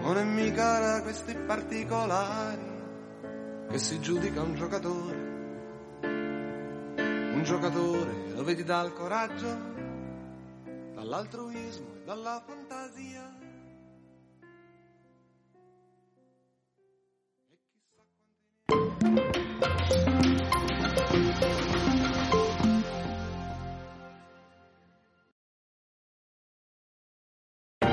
Non è mica da questi particolari che si giudica un giocatore. Un giocatore lo vedi dal coraggio, dall'altruismo e dalla fantasia.